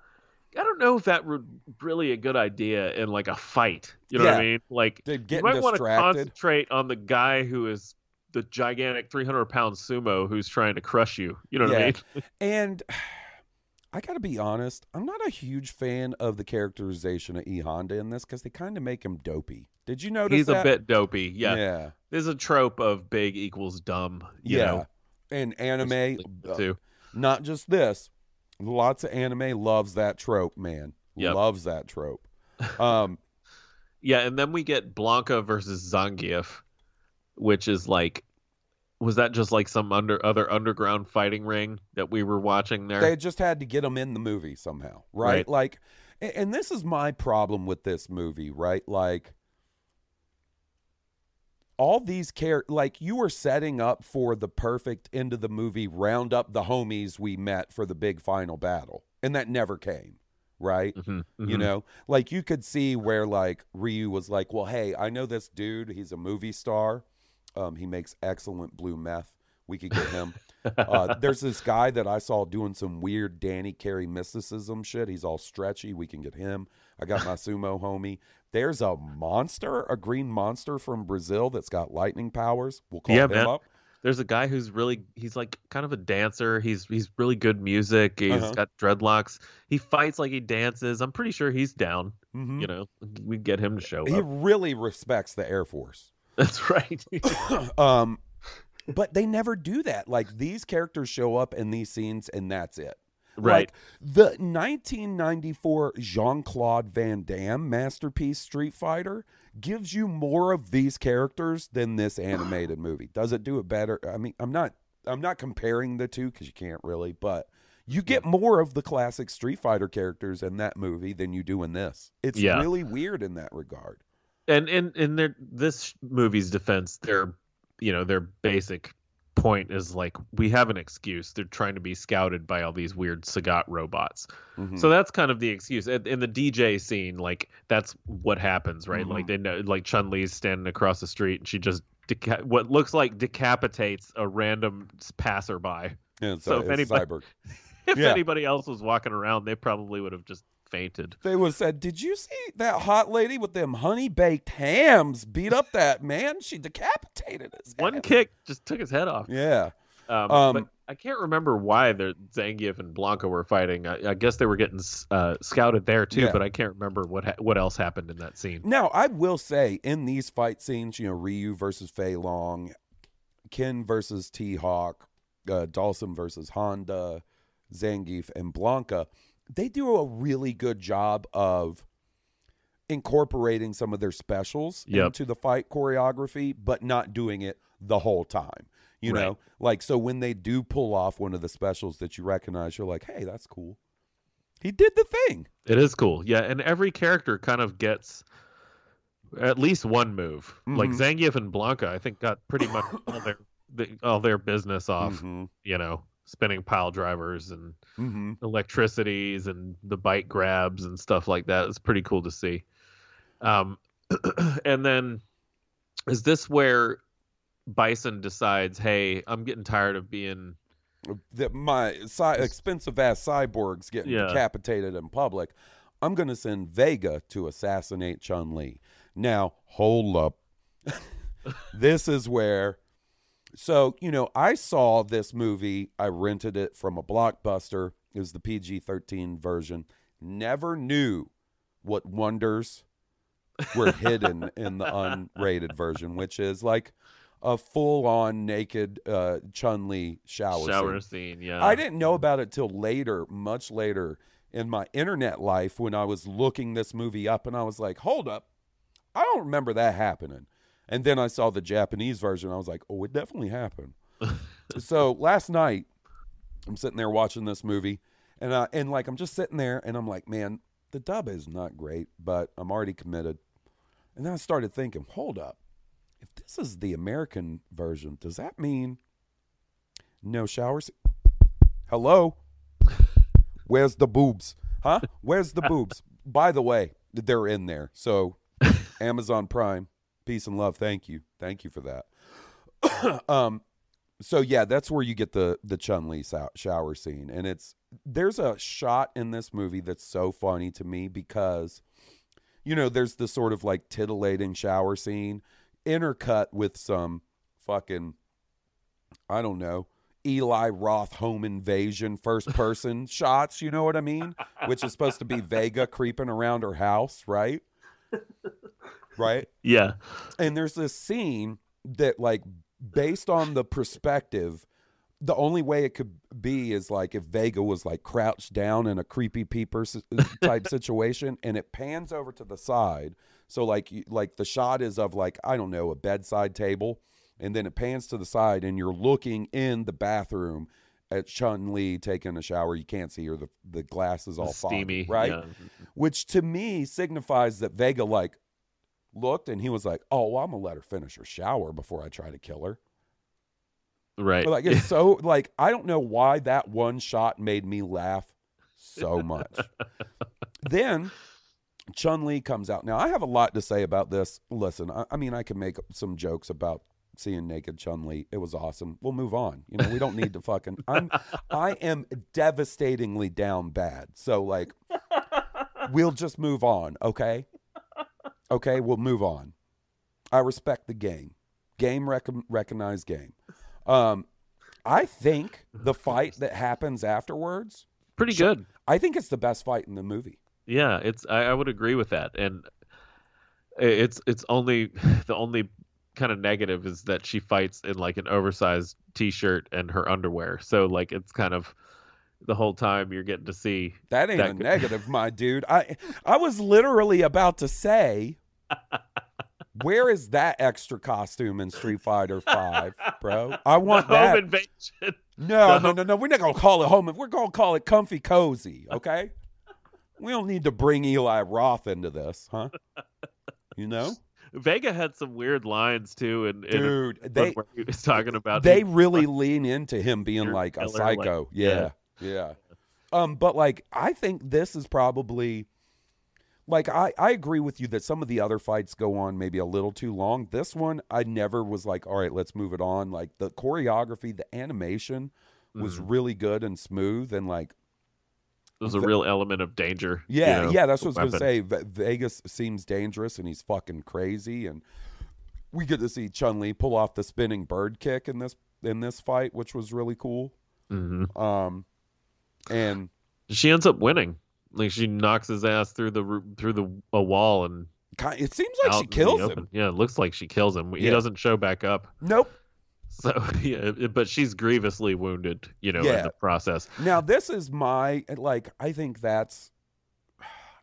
I don't know if that would really a good idea in like a fight. You know what I mean? Like, you might want to concentrate on the guy who is the gigantic 300 pound sumo who's trying to crush you. You know what I mean? And I got to be honest, I'm not a huge fan of the characterization of E Honda in this because they kind of make him dopey. Did you notice He's that? a bit dopey. Yeah. Yeah. There's a trope of big equals dumb. You yeah. know, and anime, uh, too. not just this, lots of anime loves that trope, man. Yep. Loves that trope. Um, Yeah, and then we get Blanka versus Zangief, which is like, was that just like some under other underground fighting ring that we were watching there? they just had to get him in the movie somehow, right? Right. Like, and this is my problem with this movie, right? Like, all these care like you were setting up for the perfect end of the movie round up the homies we met for the big final battle and that never came right Mhm, you mhm. know like you could see where like ryu was like well hey i know this dude he's a movie star um, he makes excellent blue meth we could get him uh, there's this guy that i saw doing some weird danny carey mysticism shit he's all stretchy we can get him i got my sumo homie there's a monster a green monster from brazil that's got lightning powers we'll call Yeah, him man. up There's a guy who's really he's like kind of a dancer. He's he's really good music. He's Uh-huh. got dreadlocks. He fights like he dances. I'm pretty sure he's down. Mhm. You know, we get him to show he up. really respects the air force That's right. um but they never do that like these characters show up in these scenes and that's it right. Like the 1994 Jean Claude Van Damme masterpiece Street Fighter gives you more of these characters than this animated movie. Does it do it better? I mean, I'm not I'm not comparing the two because you can't really, but you get more of the classic Street Fighter characters in that movie than you do in this. It's Yeah. really weird in that regard. And in in their this movie's defense, their you know their basic point is like we have an excuse. They're trying to be scouted by all these weird Sagat robots. Mhm. So that's kind of the excuse. In in the DJ scene, like that's what happens, right? Like they know, like Chun Li's standing across the street and she just deca- what looks like decapitates a random passerby. Yeah, so uh, if anybody- cyber. If Yeah. anybody else was walking around, they probably would have just fainted. They would have said, "Did you see that hot lady with them honey baked hams beat up that man? She decapitated his One head." kick just took his head off. Yeah, Um, Um, but I can't remember why the Zangief and Blanka were fighting. I, I guess they were getting uh, scouted there too, Yeah. but I can't remember what ha- what else happened in that scene. Now, I will say in these fight scenes, you know, Ryu versus Fei Long, Ken versus T Hawk, uh, Dhalsim versus Honda, Zangief, and Blanka, they do a really good job of incorporating some of their specials Yep. into the fight choreography, but not doing it the whole time. You Right. know, like so when they do pull off one of the specials that you recognize, you're like, hey, that's cool. He did the thing. It is cool, yeah. And every character kind of gets at least one move. Like Mhm. Zangief and Blanka, I think got pretty much all their the, all their business off. Mhm. You know, spinning pile drivers and Mhm. electricities and the bite grabs and stuff like that. It's pretty cool to see. Um, and then is this where Bison decides, "Hey, I'm getting tired of being that my cy- expensive ass cyborgs getting Yeah. decapitated in public. I'm going to send Vega to assassinate Chun Li. Now, hold up. this is where. So, you know, I saw this movie. I rented it from a blockbuster. It was the PG 13 version. Never knew what wonders were hidden in the unrated version, which is like a full on naked uh, Chun Li shower, shower scene. scene?" Yeah, I didn't know about it till later, much later in my internet life when I was looking this movie up and I was like, hold up. I don't remember that happening. And then I saw the Japanese version. I was like, oh, it definitely happened. so last night, I'm sitting there watching this movie and I, and like I'm just sitting there and I'm like, man, the dub is not great, but I'm already committed. And then I started thinking, hold up. If this is the American version, does that mean no showers? Hello? Where's the boobs? Huh? Where's the boobs? By the way, they're in there. So Amazon Prime, peace and love. Thank you. Thank you for that. um so yeah, that's where you get the the Chun Li shower scene, and it's there's a shot in this movie that's so funny to me because, you know, there's the sort of like titillating shower scene, intercut with some fucking, I don't know, Eli Roth home invasion first person shots. You know what I mean? Which is supposed to be Vega creeping around her house, right? Right? Yeah, and there's this scene that like based on the perspective the only way it could be is like if vega was like crouched down in a creepy peeper uh, type situation and it pans over to the side. So like like the shot is of like i don't know a bedside table and then it pans to the side and you're looking in the bathroom at chun li taking a shower. You can't see her. The, the glass is all foggy, steamy, right? yeah. which to me signifies that Vega like looked and he was like, "Oh, well, I'm gonna let her finish her shower before I try to kill her." Right. But like it's so like I don't know why that one shot made me laugh so much. then Chun Li comes out. Now I have a lot to say about this. Listen, I, I mean I can make some jokes about seeing naked Chun Li. It was awesome. We'll move on. You know, we don't need to fucking. I'm I am devastatingly down bad. So like, we'll just move on. Okay. Okay, we'll move on. I respect the game. Game rec- recognize game. Um, I think the fight that happens afterwards. Pretty good. I think it's the best fight in the movie. Yeah, it's I, I would agree with that, and it's it's only the only kind of negative is that she fights in like an oversized t-shirt and her underwear. So like it's kind of the whole time you're getting to see. That ain't That a negative, my dude. I I was literally about to say, where is that extra costume in Street Fighter Five, bro? I want the home that. invasion. No, no, no, no. We're not gonna call it home. We're gonna call it comfy cozy. Okay. we don't need to bring Eli Roth into this, huh? You know. Vega had some weird lines too, and Dude, they where he was talking about they really lean into him being like a psycho. like- yeah, yeah. Um, but like I think this is probably like I I agree with you that some of the other fights go on maybe a little too long. This one I never was like, all right, let's move it on. Like the choreography, the animation was Mhm. really good and smooth and like there's a real element of danger. you yeah, know, yeah, that's what I weapon. was gonna say. Vegas seems dangerous and he's fucking crazy, and we get to see Chun Li pull off the spinning bird kick in this in this fight, which was really cool. Mhm. Um, and She ends up winning. Like she knocks his ass through the through the a wall and it seems like she kills him. Yeah, it looks like she kills him. He Yeah. doesn't show back up. Nope. So yeah, but she's grievously wounded, you know, Yeah. in the process. Now this is my like. I think that's.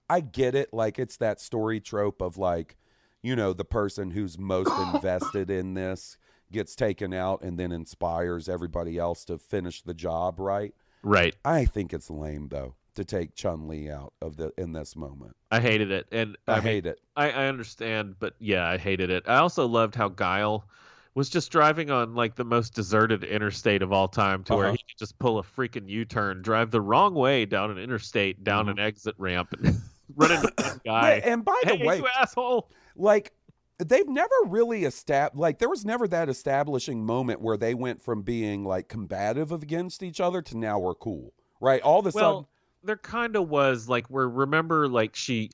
I get it. Like it's that story trope of like, you know, the person who's most invested in this gets taken out and then inspires everybody else to finish the job right. Right. I think it's lame though to take Chun Li out of the in this moment. I hated it, and I, I, mean, hate it. I, I understand, but yeah, I hated it. I also loved how Guile was just driving on like the most deserted interstate of all time, to where Uh-huh. he could just pull a freaking U-turn, drive the wrong way down an interstate, down Mhm. an exit ramp, and run into one Yeah, guy. and by the hey, way, you asshole! like they've never really established like there was never that establishing moment where they went from being like combative against each other to now we're cool right? All of a Well, there kind of was like where remember like she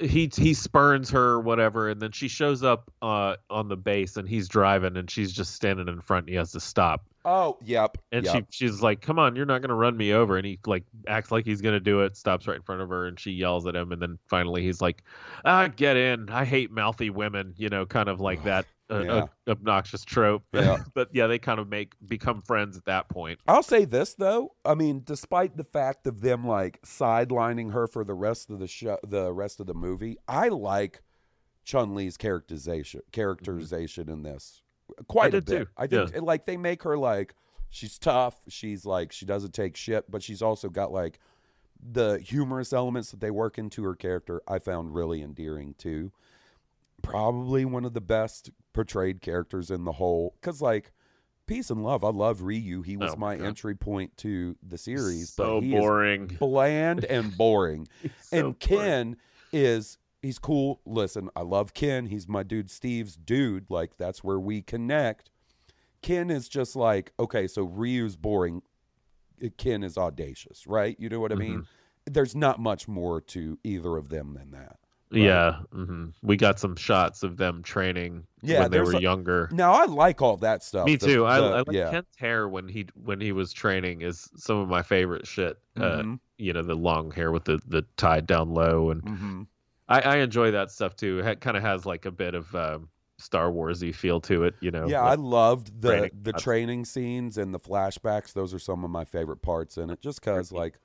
he he spurns her or whatever and then she shows up uh on the base and he's driving and she's just standing in front and he has to stop. Oh yep and yep. she she's like come on you're not going to run me over and he like acts like he's going to do it stops right in front of her and she yells at him and then finally he's like ah get in. I hate mouthy women you know kind of like that uh, Yeah. uh, obnoxious trope Yeah. but yeah they kind of make become friends at that point I'll say this though. I mean, despite the fact of them like sidelining her for the rest of the show, the rest of the movie, I like Chun Li's characterization characterization in this quite a bit. too. I think like they make her like she's tough. She's like she doesn't take shit, but she's also got like the humorous elements that they work into her character. I found really endearing too. Probably one of the best portrayed characters in the whole. Because like peace and love. I love Ryu. He was Oh, my God. entry point to the series. so but he is boring bland and boring. So and boring. Ken is he's cool. Listen, I love Ken. He's my dude Steve's dude. Like that's where we connect. Ken is just like, okay, so Ryu's boring. Uh, Ken is audacious, right? You know what I mean? Mm-hmm. There's not much more to either of them than that. Right. Yeah, hmm we got some shots of them training Yeah, when they were a- younger. Now I like all that stuff. Me The- too. I, the- I like yeah. Ken's hair when he when he was training is some of my favorite shit. Uh, Mhm, you know, the long hair with the the tied down low, and mhm. I, I enjoy that stuff too. It kind of has like a bit of um, Star Warsy feel to it. You know. Yeah, I loved the training. the training scenes and the flashbacks. Those are some of my favorite parts in it. Just because, like,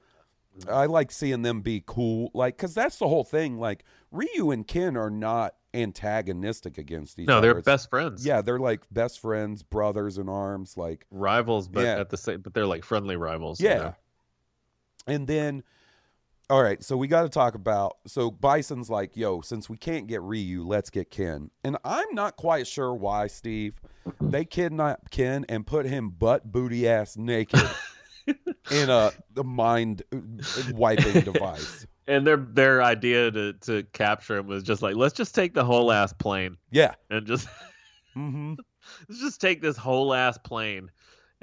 I like seeing them be cool. Like, because that's the whole thing. Like, Ryu and Ken are not antagonistic against each no, other. No, they're It's- best friends. Yeah, they're like best friends, brothers in arms. Like, rivals, but Yeah. at the same, but they're like friendly rivals. you yeah. know? And then, all right, so we got to talk about. So Bison's like, yo, since we can't get Ryu, let's get Ken. And I'm not quite sure why, Steve. They kidnapped Ken and put him butt booty ass naked in a, a mind wiping device. And their their idea to to capture him was just like, let's just take the whole ass plane Yeah. and just hmm let's just take this whole ass plane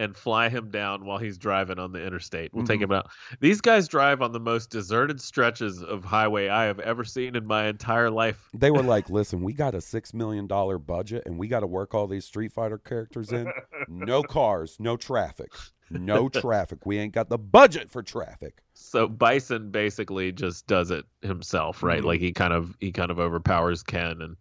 and fly him down while he's driving on the interstate. We'll take Mhm. him out. These guys drive on the most deserted stretches of highway I have ever seen in my entire life. They were like, listen, we got a $6 million budget and we got to work all these Street Fighter characters in. No cars, no traffic. No traffic. We ain't got the budget for traffic. So Bison basically just does it himself, right? Mhm. Like he kind of he kind of overpowers Ken and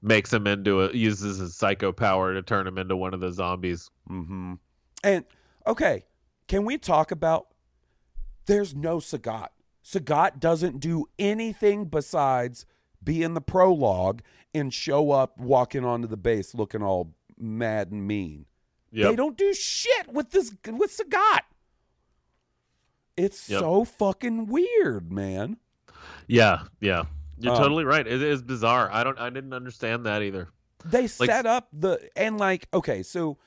makes him into a uses his psycho power to turn him into one of the zombies. hmm And okay, can we talk about? There's no Sagat. Sagat doesn't do anything besides be in the prologue and show up walking onto the base looking all mad and mean. They don't do shit with this with Sagat. It's Yep. so fucking weird, man. Yeah, yeah. You're Um, totally right. It is bizarre. I don't. I didn't understand that either. they set up the and like okay so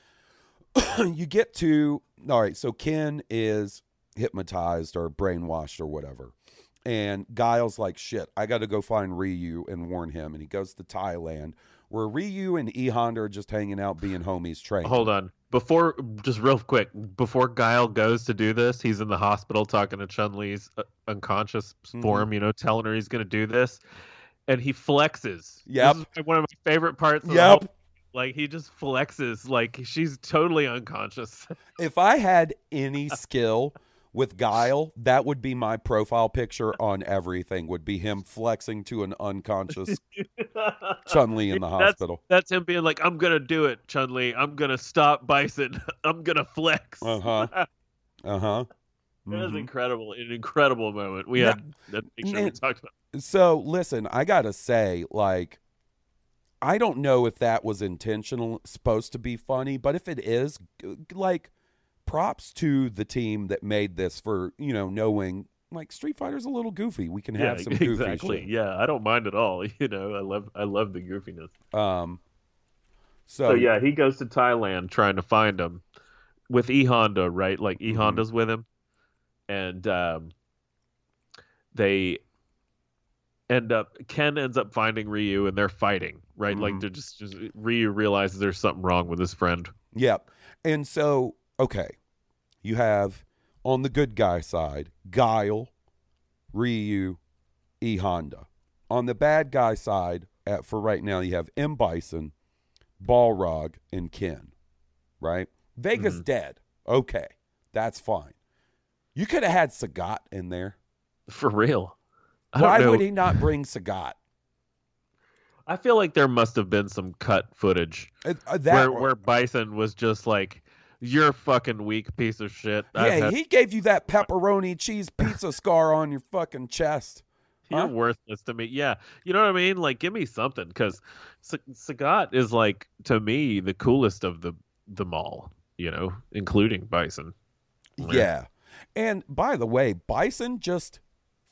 you get to all right so ken is hypnotized or brainwashed or whatever and guile's like shit i gotta go find ryu and warn him and he goes to thailand where ryu and e honda are just hanging out being homies training Hold on. Before, just real quick, before Guile goes to do this, he's in the hospital talking to Chun Li's uh, unconscious Mhm. form. You know, telling her he's going to do this, and he flexes. Yep. One of my favorite parts. Of the Yep. Like he just flexes, like she's totally unconscious. if i had any skill with guile that would be my profile picture on everything would be him flexing to an unconscious chun-li in the hospital That's him being like, "I'm gonna do it, Chun Li. I'm gonna stop Bison. I'm gonna flex." Uh-huh. uh-huh It was Mhm. incredible, an incredible moment. We had that picture we talked about. So listen, I gotta say, like, I don't know if that was intentional, supposed to be funny, but if it is, like, props to the team that made this for you know knowing like Street Fighter's a little goofy. We can have some goofy exactly. shit. Yeah, I don't mind at all. You know, I love I love the goofiness. Um. So, So yeah, he goes to Thailand trying to find him with E Honda, right? Like E. Honda's with him, and um, they end up Ken ends up finding Ryu, and they're fighting, right? Like Mhm. they're just, just Ryu realizes there's something wrong with his friend. Yep. And so, okay, you have on the good guy side Guile, Ryu, E Honda. On the bad guy side, at, for right now, you have M Bison, Balrog, and Ken. Right? Vega's Mhm. dead. Okay, that's fine. You could have had Sagat in there. For real. I don't Why know. would he not bring Sagat? I feel like there must have been some cut footage Uh, uh, that where where Bison was just like, "You're a fucking weak piece of shit." I've yeah, had- he gave you that pepperoni cheese pizza scar on your fucking chest. You're Huh? worthless to me. Yeah, you know what I mean. Like, give me something, because Sagat is like to me the coolest of the them all. You know, including Bison. Yeah. Yeah. And by the way, Bison just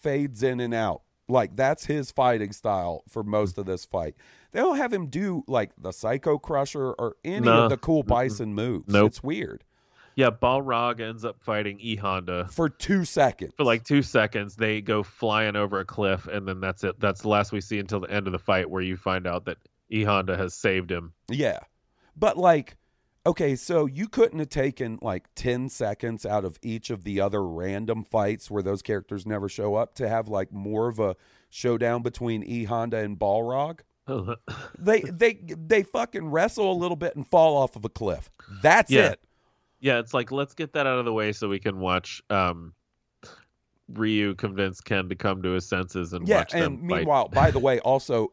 fades in and out. Like that's his fighting style for most of this fight. They don't have him do like the Psycho Crusher or any No. of the cool Bison moves. Nope. It's weird. Yeah, Balrog ends up fighting E Honda For two seconds. for like two seconds. They go flying over a cliff, and then that's it. That's the last we see until the end of the fight, where you find out that E Honda has saved him. Yeah. But like, okay, so you couldn't have taken like 10 seconds out of each of the other random fights where those characters never show up to have like more of a showdown between E Honda and Balrog? They they they fucking wrestle a little bit and fall off of a cliff. That's Yeah. it. yeah, it's like let's get that out of the way so we can watch um, Ryu convince Ken to come to his senses and Yeah, watch them and fight. meanwhile, by the way, also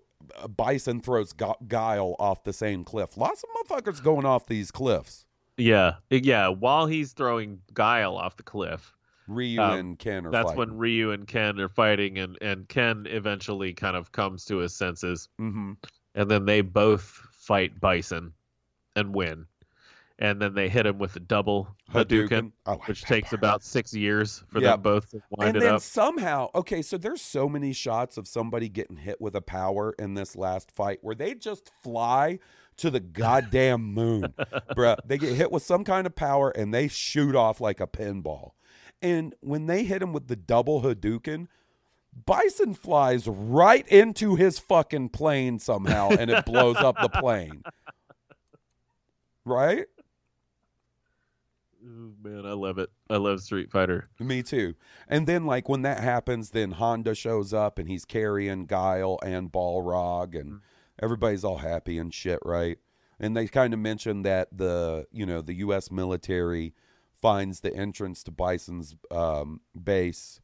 Bison throws Gu- Guile off the same cliff. Lots of motherfuckers going off these cliffs. Yeah, yeah. While he's throwing Guile off the cliff, Ryu Um, and Ken are that's fighting. when Ryu and Ken are fighting, and and Ken eventually kind of comes to his senses, hmm and then they both fight Bison, and win, and then they hit him with a double Hadouken, oh, I like which takes part. about six years for Yep. them both to wind and then up. somehow, okay, so there's so many shots of somebody getting hit with a power in this last fight where they just fly to the goddamn moon, bruh. They get hit with some kind of power and they shoot off like a pinball. And when they hit him with the double Hadouken, Bison flies right into his fucking plane somehow and it blows up the plane. Right? Ooh, man, I love it. I love Street Fighter. Me too. And then like when that happens, then Honda shows up and he's carrying Guile and Balrog and everybody's all happy and shit, right? And they kind of mention that the you know the U.S. military finds the entrance to Bison's um, base.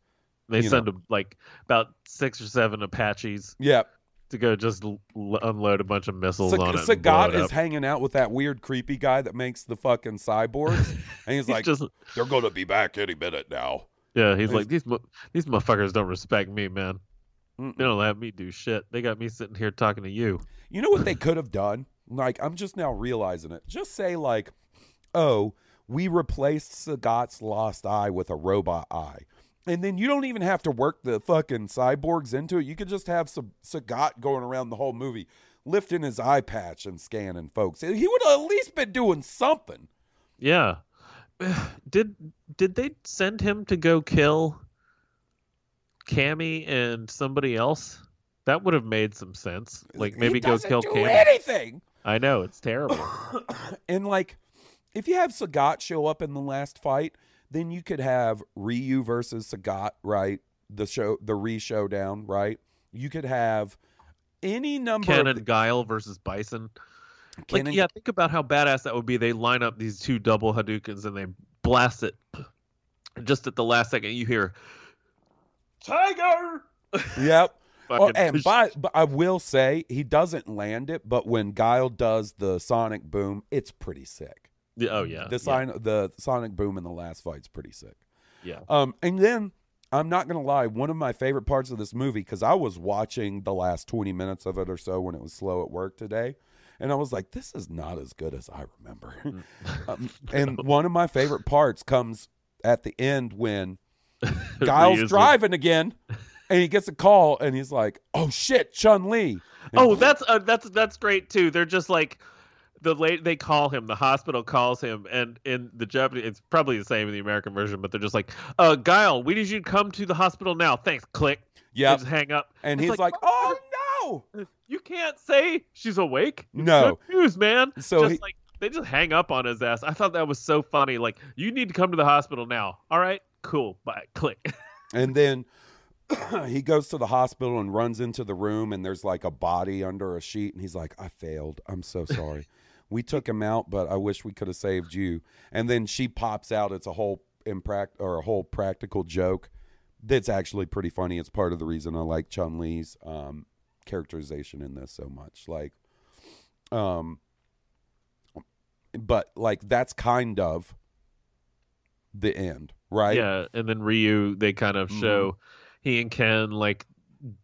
They send 'em, like about six or seven Apaches Yep. To go just l- unload a bunch of missiles Sag- on it. Sagat it is hanging out with that weird creepy guy that makes the fucking cyborgs, and he's He's like, just "They're gonna be back any minute now." yeah. He's he's- like these mo- these motherfuckers don't respect me, man. Mm-mm. They don't let me do shit. They got me sitting here talking to you. You know what they could have done? Like, I'm just now realizing it. Just say, like, oh, we replaced Sagat's lost eye with a robot eye. And then you don't even have to work the fucking cyborgs into it. You could just have some Sagat going around the whole movie, lifting his eye patch and scanning folks. He would have at least been doing something. Yeah. Did did they send him to go kill Cammy and somebody else? That would have made some sense. Like maybe he go kill do Cammy. anything. I know it's terrible. And like, if you have Sagat show up in the last fight, then you could have Ryu versus Sagat, right? The show, the re showdown, right? You could have any number Ken of and Guile versus Bison. Ken Like and- yeah, think about how badass that would be. They line up these two double Hadoukens and they blast it. Just at the last second, you hear Tiger. Yep. Oh, and by, but I will say he doesn't land it, but when Guile does the sonic boom, it's pretty sick. Yeah, oh yeah, The yeah, the sonic boom in the last fight's pretty sick. yeah. Um, and then I'm not gonna lie, one of my favorite parts of this movie because I was watching the last 20 minutes of it or so when it was slow at work today, and I was like, this is not as good as I remember. Mm. um, and one of my favorite parts comes at the end when Guile's Ryu's- driving again, and he gets a call, and he's like, "Oh shit, Chun Li." Oh, that's uh, that's that's great too. They're just like the late they call him. The hospital calls him, and in the Japanese, it's probably the same in the American version, but they're just like, "Uh, Guile, we need you to come to the hospital now. Thanks." Click. yeah Just hang up. And It's he's like, "Oh no!" You can't say she's awake. It's No. good news, man. So just he- like they just hang up on his ass. I thought that was so funny. Like, you need to come to the hospital now. All right, cool. Bye. Click. And then he goes to the hospital and runs into the room, and there's like a body under a sheet. And he's like, I failed. I'm so sorry. we took him out, but I wish we could have saved you. And then she pops out. It's a whole impract or a whole practical joke that's actually pretty funny. It's part of the reason I like Chun Li's um, characterization in this so much. Like, um, but like that's kind of the end, right? Yeah, and then Ryu, they kind of Mhm. show he and Ken like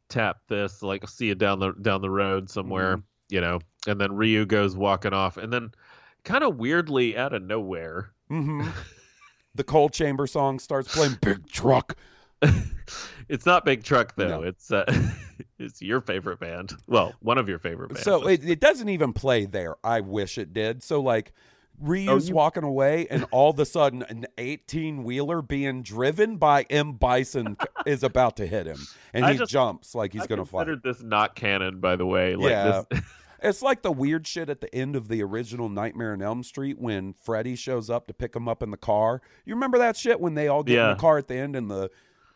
tap this, like see it down the down the road somewhere, Mhm. you know, and then Ryu goes walking off, and then kind of weirdly out of nowhere, Mm-hmm. the Coal Chamber song starts playing. Big truck. it's not Big Truck though. No. It's uh, it's your favorite band. Well, one of your favorite bands. So it, it doesn't even play there. I wish it did. So like Ryu's you- walking away, and all of a sudden, an 18 wheeler being driven by M. Bison is about to hit him, and he just- jumps like he's going to fight. considered this not canon, by the way. Like Yeah. this, It's like the weird shit at the end of the original Nightmare on Elm Street when Freddy shows up to pick him up in the car. You remember that shit when they all get in the car at the end and the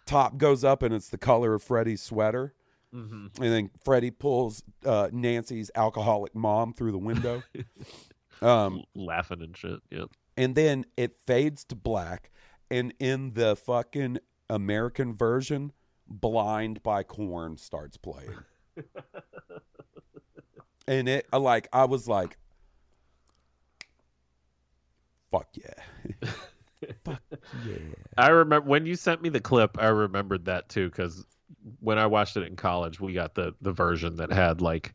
top goes up and it's the color of Freddy's sweater? Mhm. and then Freddy pulls uh, Nancy's alcoholic mom through the window. um, laughing and shit. Yep. and then it fades to black, and in the fucking American version, "Blind" by Korn starts playing, and it like I was like, "Fuck yeah, fuck yeah." I remember when you sent me the clip. I remembered that too because when I watched it in college, we got the the version that had like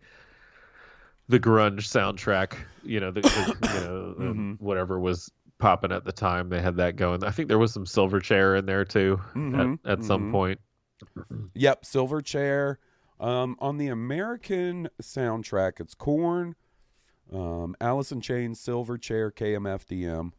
the grunge soundtrack. You know, the, the you know the- Mhm. whatever was popping at the time. They had that going. I think there was some Silverchair in there too Mhm, at, at some mhm. point. Yep, Silverchair. Um, on the American soundtrack, it's Korn, um, Alice in Chains, Silverchair, KMFDM.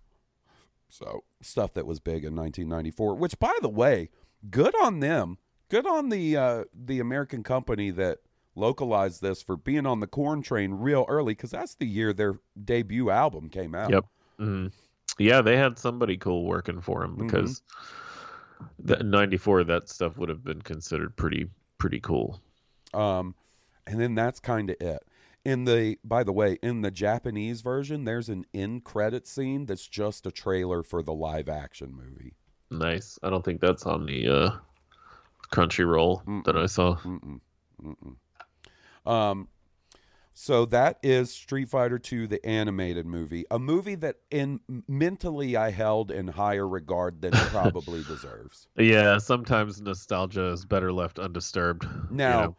So stuff that was big in 1994. Which, by the way, good on them. Good on the uh, the American company that localized this for being on the Korn train real early because that's the year their debut album came out. Yep. Mhm. Yeah, they had somebody cool working for them Mm-hmm. because the '94 that stuff would have been considered pretty pretty cool. Um, and then that's kind of it. In the, by the way, in the Japanese version, there's an end credit scene that's just a trailer for the live action movie. Nice. I don't think that's on the uh, Crunchyroll that I saw. Mm-mm, mm-mm. Um, so that is Street Fighter II, the animated movie, a movie that in mentally I held in higher regard than it probably deserves. Yeah, sometimes nostalgia is better left undisturbed. you Now, know.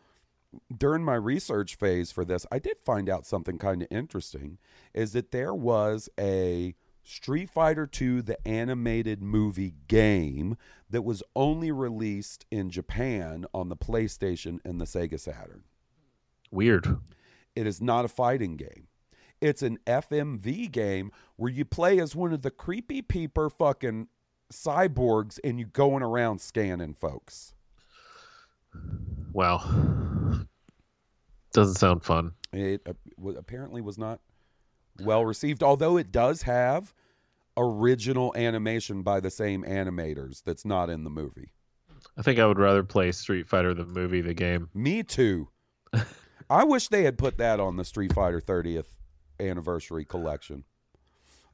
During my research phase for this, I did find out something kind of interesting is that there was a Street Fighter II, the animated movie game that was only released in Japan on the PlayStation and the Sega Saturn. Weird. It is not a fighting game. It's an FMV game where you play as one of the creepy peeper fucking cyborgs and you going around scanning folks. Wow. Doesn't sound fun. It uh, apparently was not well received, although it does have original animation by the same animators that's not in the movie. I think I would rather play Street Fighter the movie, the game. Me too. I wish they had put that on the Street Fighter 30th anniversary collection.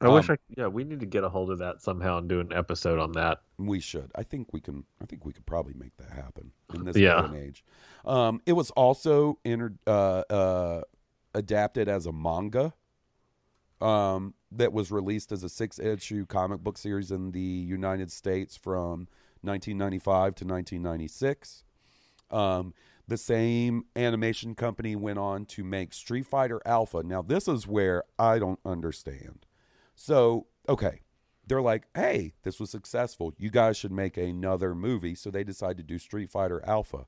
I wish Um, I yeah, we need to get a hold of that somehow and do an episode on that. We should. I think we can. I think we could probably make that happen in this Yeah. day and age. Um, it was also inter- uh, uh, adapted as a manga. Um, that was released as a six-issue comic book series in the United States from 1995 to 1996. Um, the same animation company went on to make Street Fighter Alpha. Now, this is where I don't understand. So, okay, they're like, hey, this was successful. You guys should make another movie. So they decide to do Street Fighter Alpha.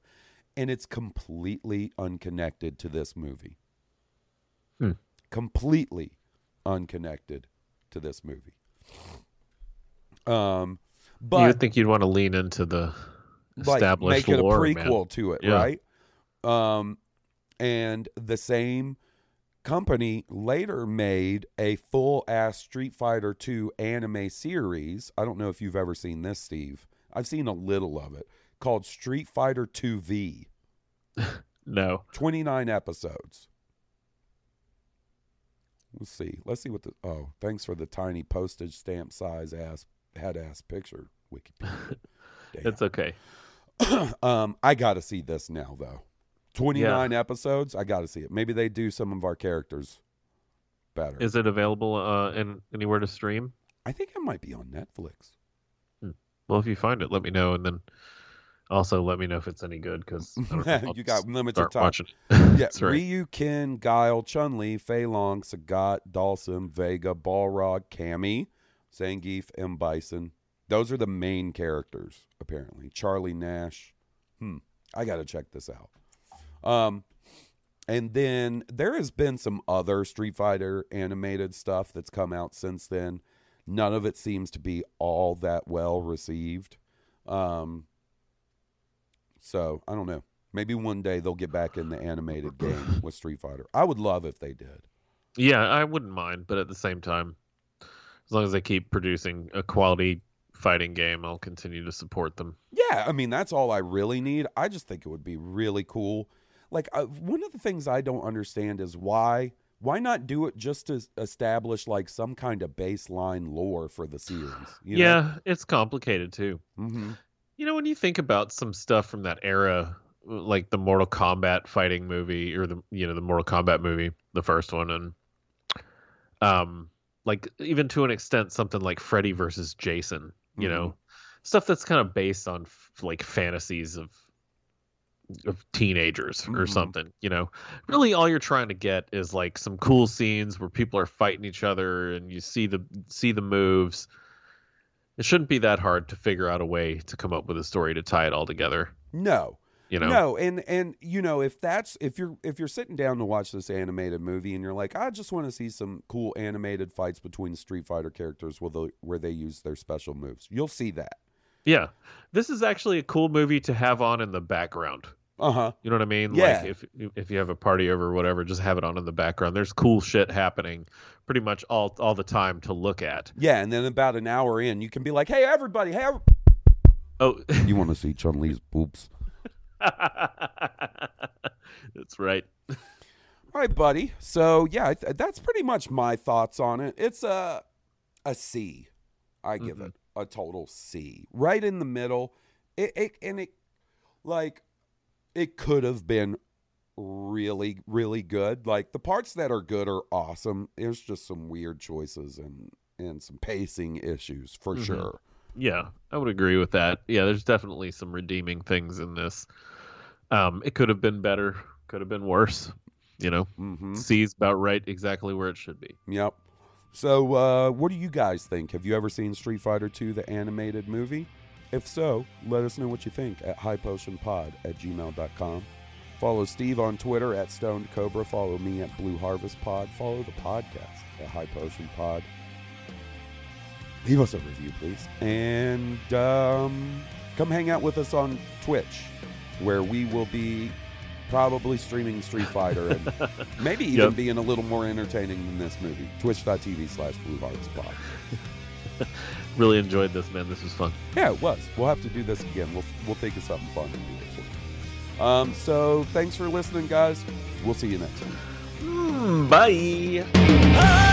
And it's completely unconnected to this movie. Hmm. Completely unconnected to this movie. Um, but would think you'd want to lean into the like established make it a lore, prequel man. to it, Yeah. right? Um, and the same company later made a full ass Street Fighter 2 anime series. I don't know if you've ever seen this, Steve. I've seen a little of it called Street Fighter 2V. No. 29 episodes. Let's see. Let's see what the Oh, thanks for the tiny postage stamp size ass head ass picture, Wikipedia. It's okay. um, I got to see this now though. Twenty nine episodes. I got to see it. Maybe they do some of our characters better. Is it available uh in anywhere to stream? I think it might be on Netflix. Well, if you find it, let me know, and then also let me know if it's any good because you got limited time. watching. Yeah, right. Ryu, Ken, Guile, Chun Li, Fei Long, Sagat, Dhalsim, Vega, Balrog, Cammy, Zangief, M. Bison. Those are the main characters, apparently. Charlie Nash. Hmm. I got to check this out. Um, and then there has been some other Street Fighter animated stuff that's come out since then. None of it seems to be all that well received. Um, so I don't know. Maybe one day they'll get back in the animated game with Street Fighter. I would love if they did. Yeah, I wouldn't mind, but at the same time, as long as they keep producing a quality fighting game, I'll continue to support them. Yeah, I mean that's all I really need. I just think it would be really cool. Like uh, one of the things I don't understand is why why not do it just to establish like some kind of baseline lore for the series? You yeah, it's complicated too. hmm You know, when you think about some stuff from that era, like the Mortal Kombat fighting movie or the you know the Mortal Kombat movie, the first one, and um, like even to an extent, something like Freddy versus Jason. You know, stuff that's kind of based on f- like fantasies of of teenagers or Mhm. something. You know, really all you're trying to get is like some cool scenes where people are fighting each other and you see the see the moves it shouldn't be that hard to figure out a way to come up with a story to tie it all together. No, You know, no, and and you know if that's if you're if you're sitting down to watch this animated movie and you're like, I just want to see some cool animated fights between Street Fighter characters where they where they use their special moves, you'll see that. Yeah, this is actually a cool movie to have on in the background. Uh huh. You know what I mean? Yeah. Like if if you have a party over or whatever, just have it on in the background. There's cool shit happening pretty much all all the time to look at. Yeah, and then about an hour in, you can be like, Hey, everybody, hey, every-" Oh, you want to see Chun Li's boobs? that's right. All right, buddy. So yeah, that's pretty much my thoughts on it. It's a a C. I give Mhm. it a total C. Right in the middle. It, it and it like it could have been really really good. Like the parts that are good are awesome. There's just some weird choices and and some pacing issues for Mhm. sure. Yeah, I would agree with that. Yeah, there's definitely some redeeming things in this. Um, it could have been better, could have been worse. You know, hmm C is about right, exactly where it should be. Yep. So, uh, what do you guys think? Have you ever seen Street Fighter II, the animated movie? If so, let us know what you think at highpotionpod at gmail.com. Follow Steve on Twitter at Stoned Cobra. Follow me at Blue Harvest Pod. Follow the podcast at High Potion Pod. Leave us a review, please. And um, come hang out with us on Twitch, where we will be probably streaming Street Fighter and maybe even Yep. being a little more entertaining than this movie. Twitch.tv slash Blue Harvest Pod. Really enjoyed this, man. This was fun. Yeah, it was. We'll have to do this again. We'll, we'll think of something fun and do it for you. Um, so thanks for listening, guys. We'll see you next week. Mm, bye. Ah!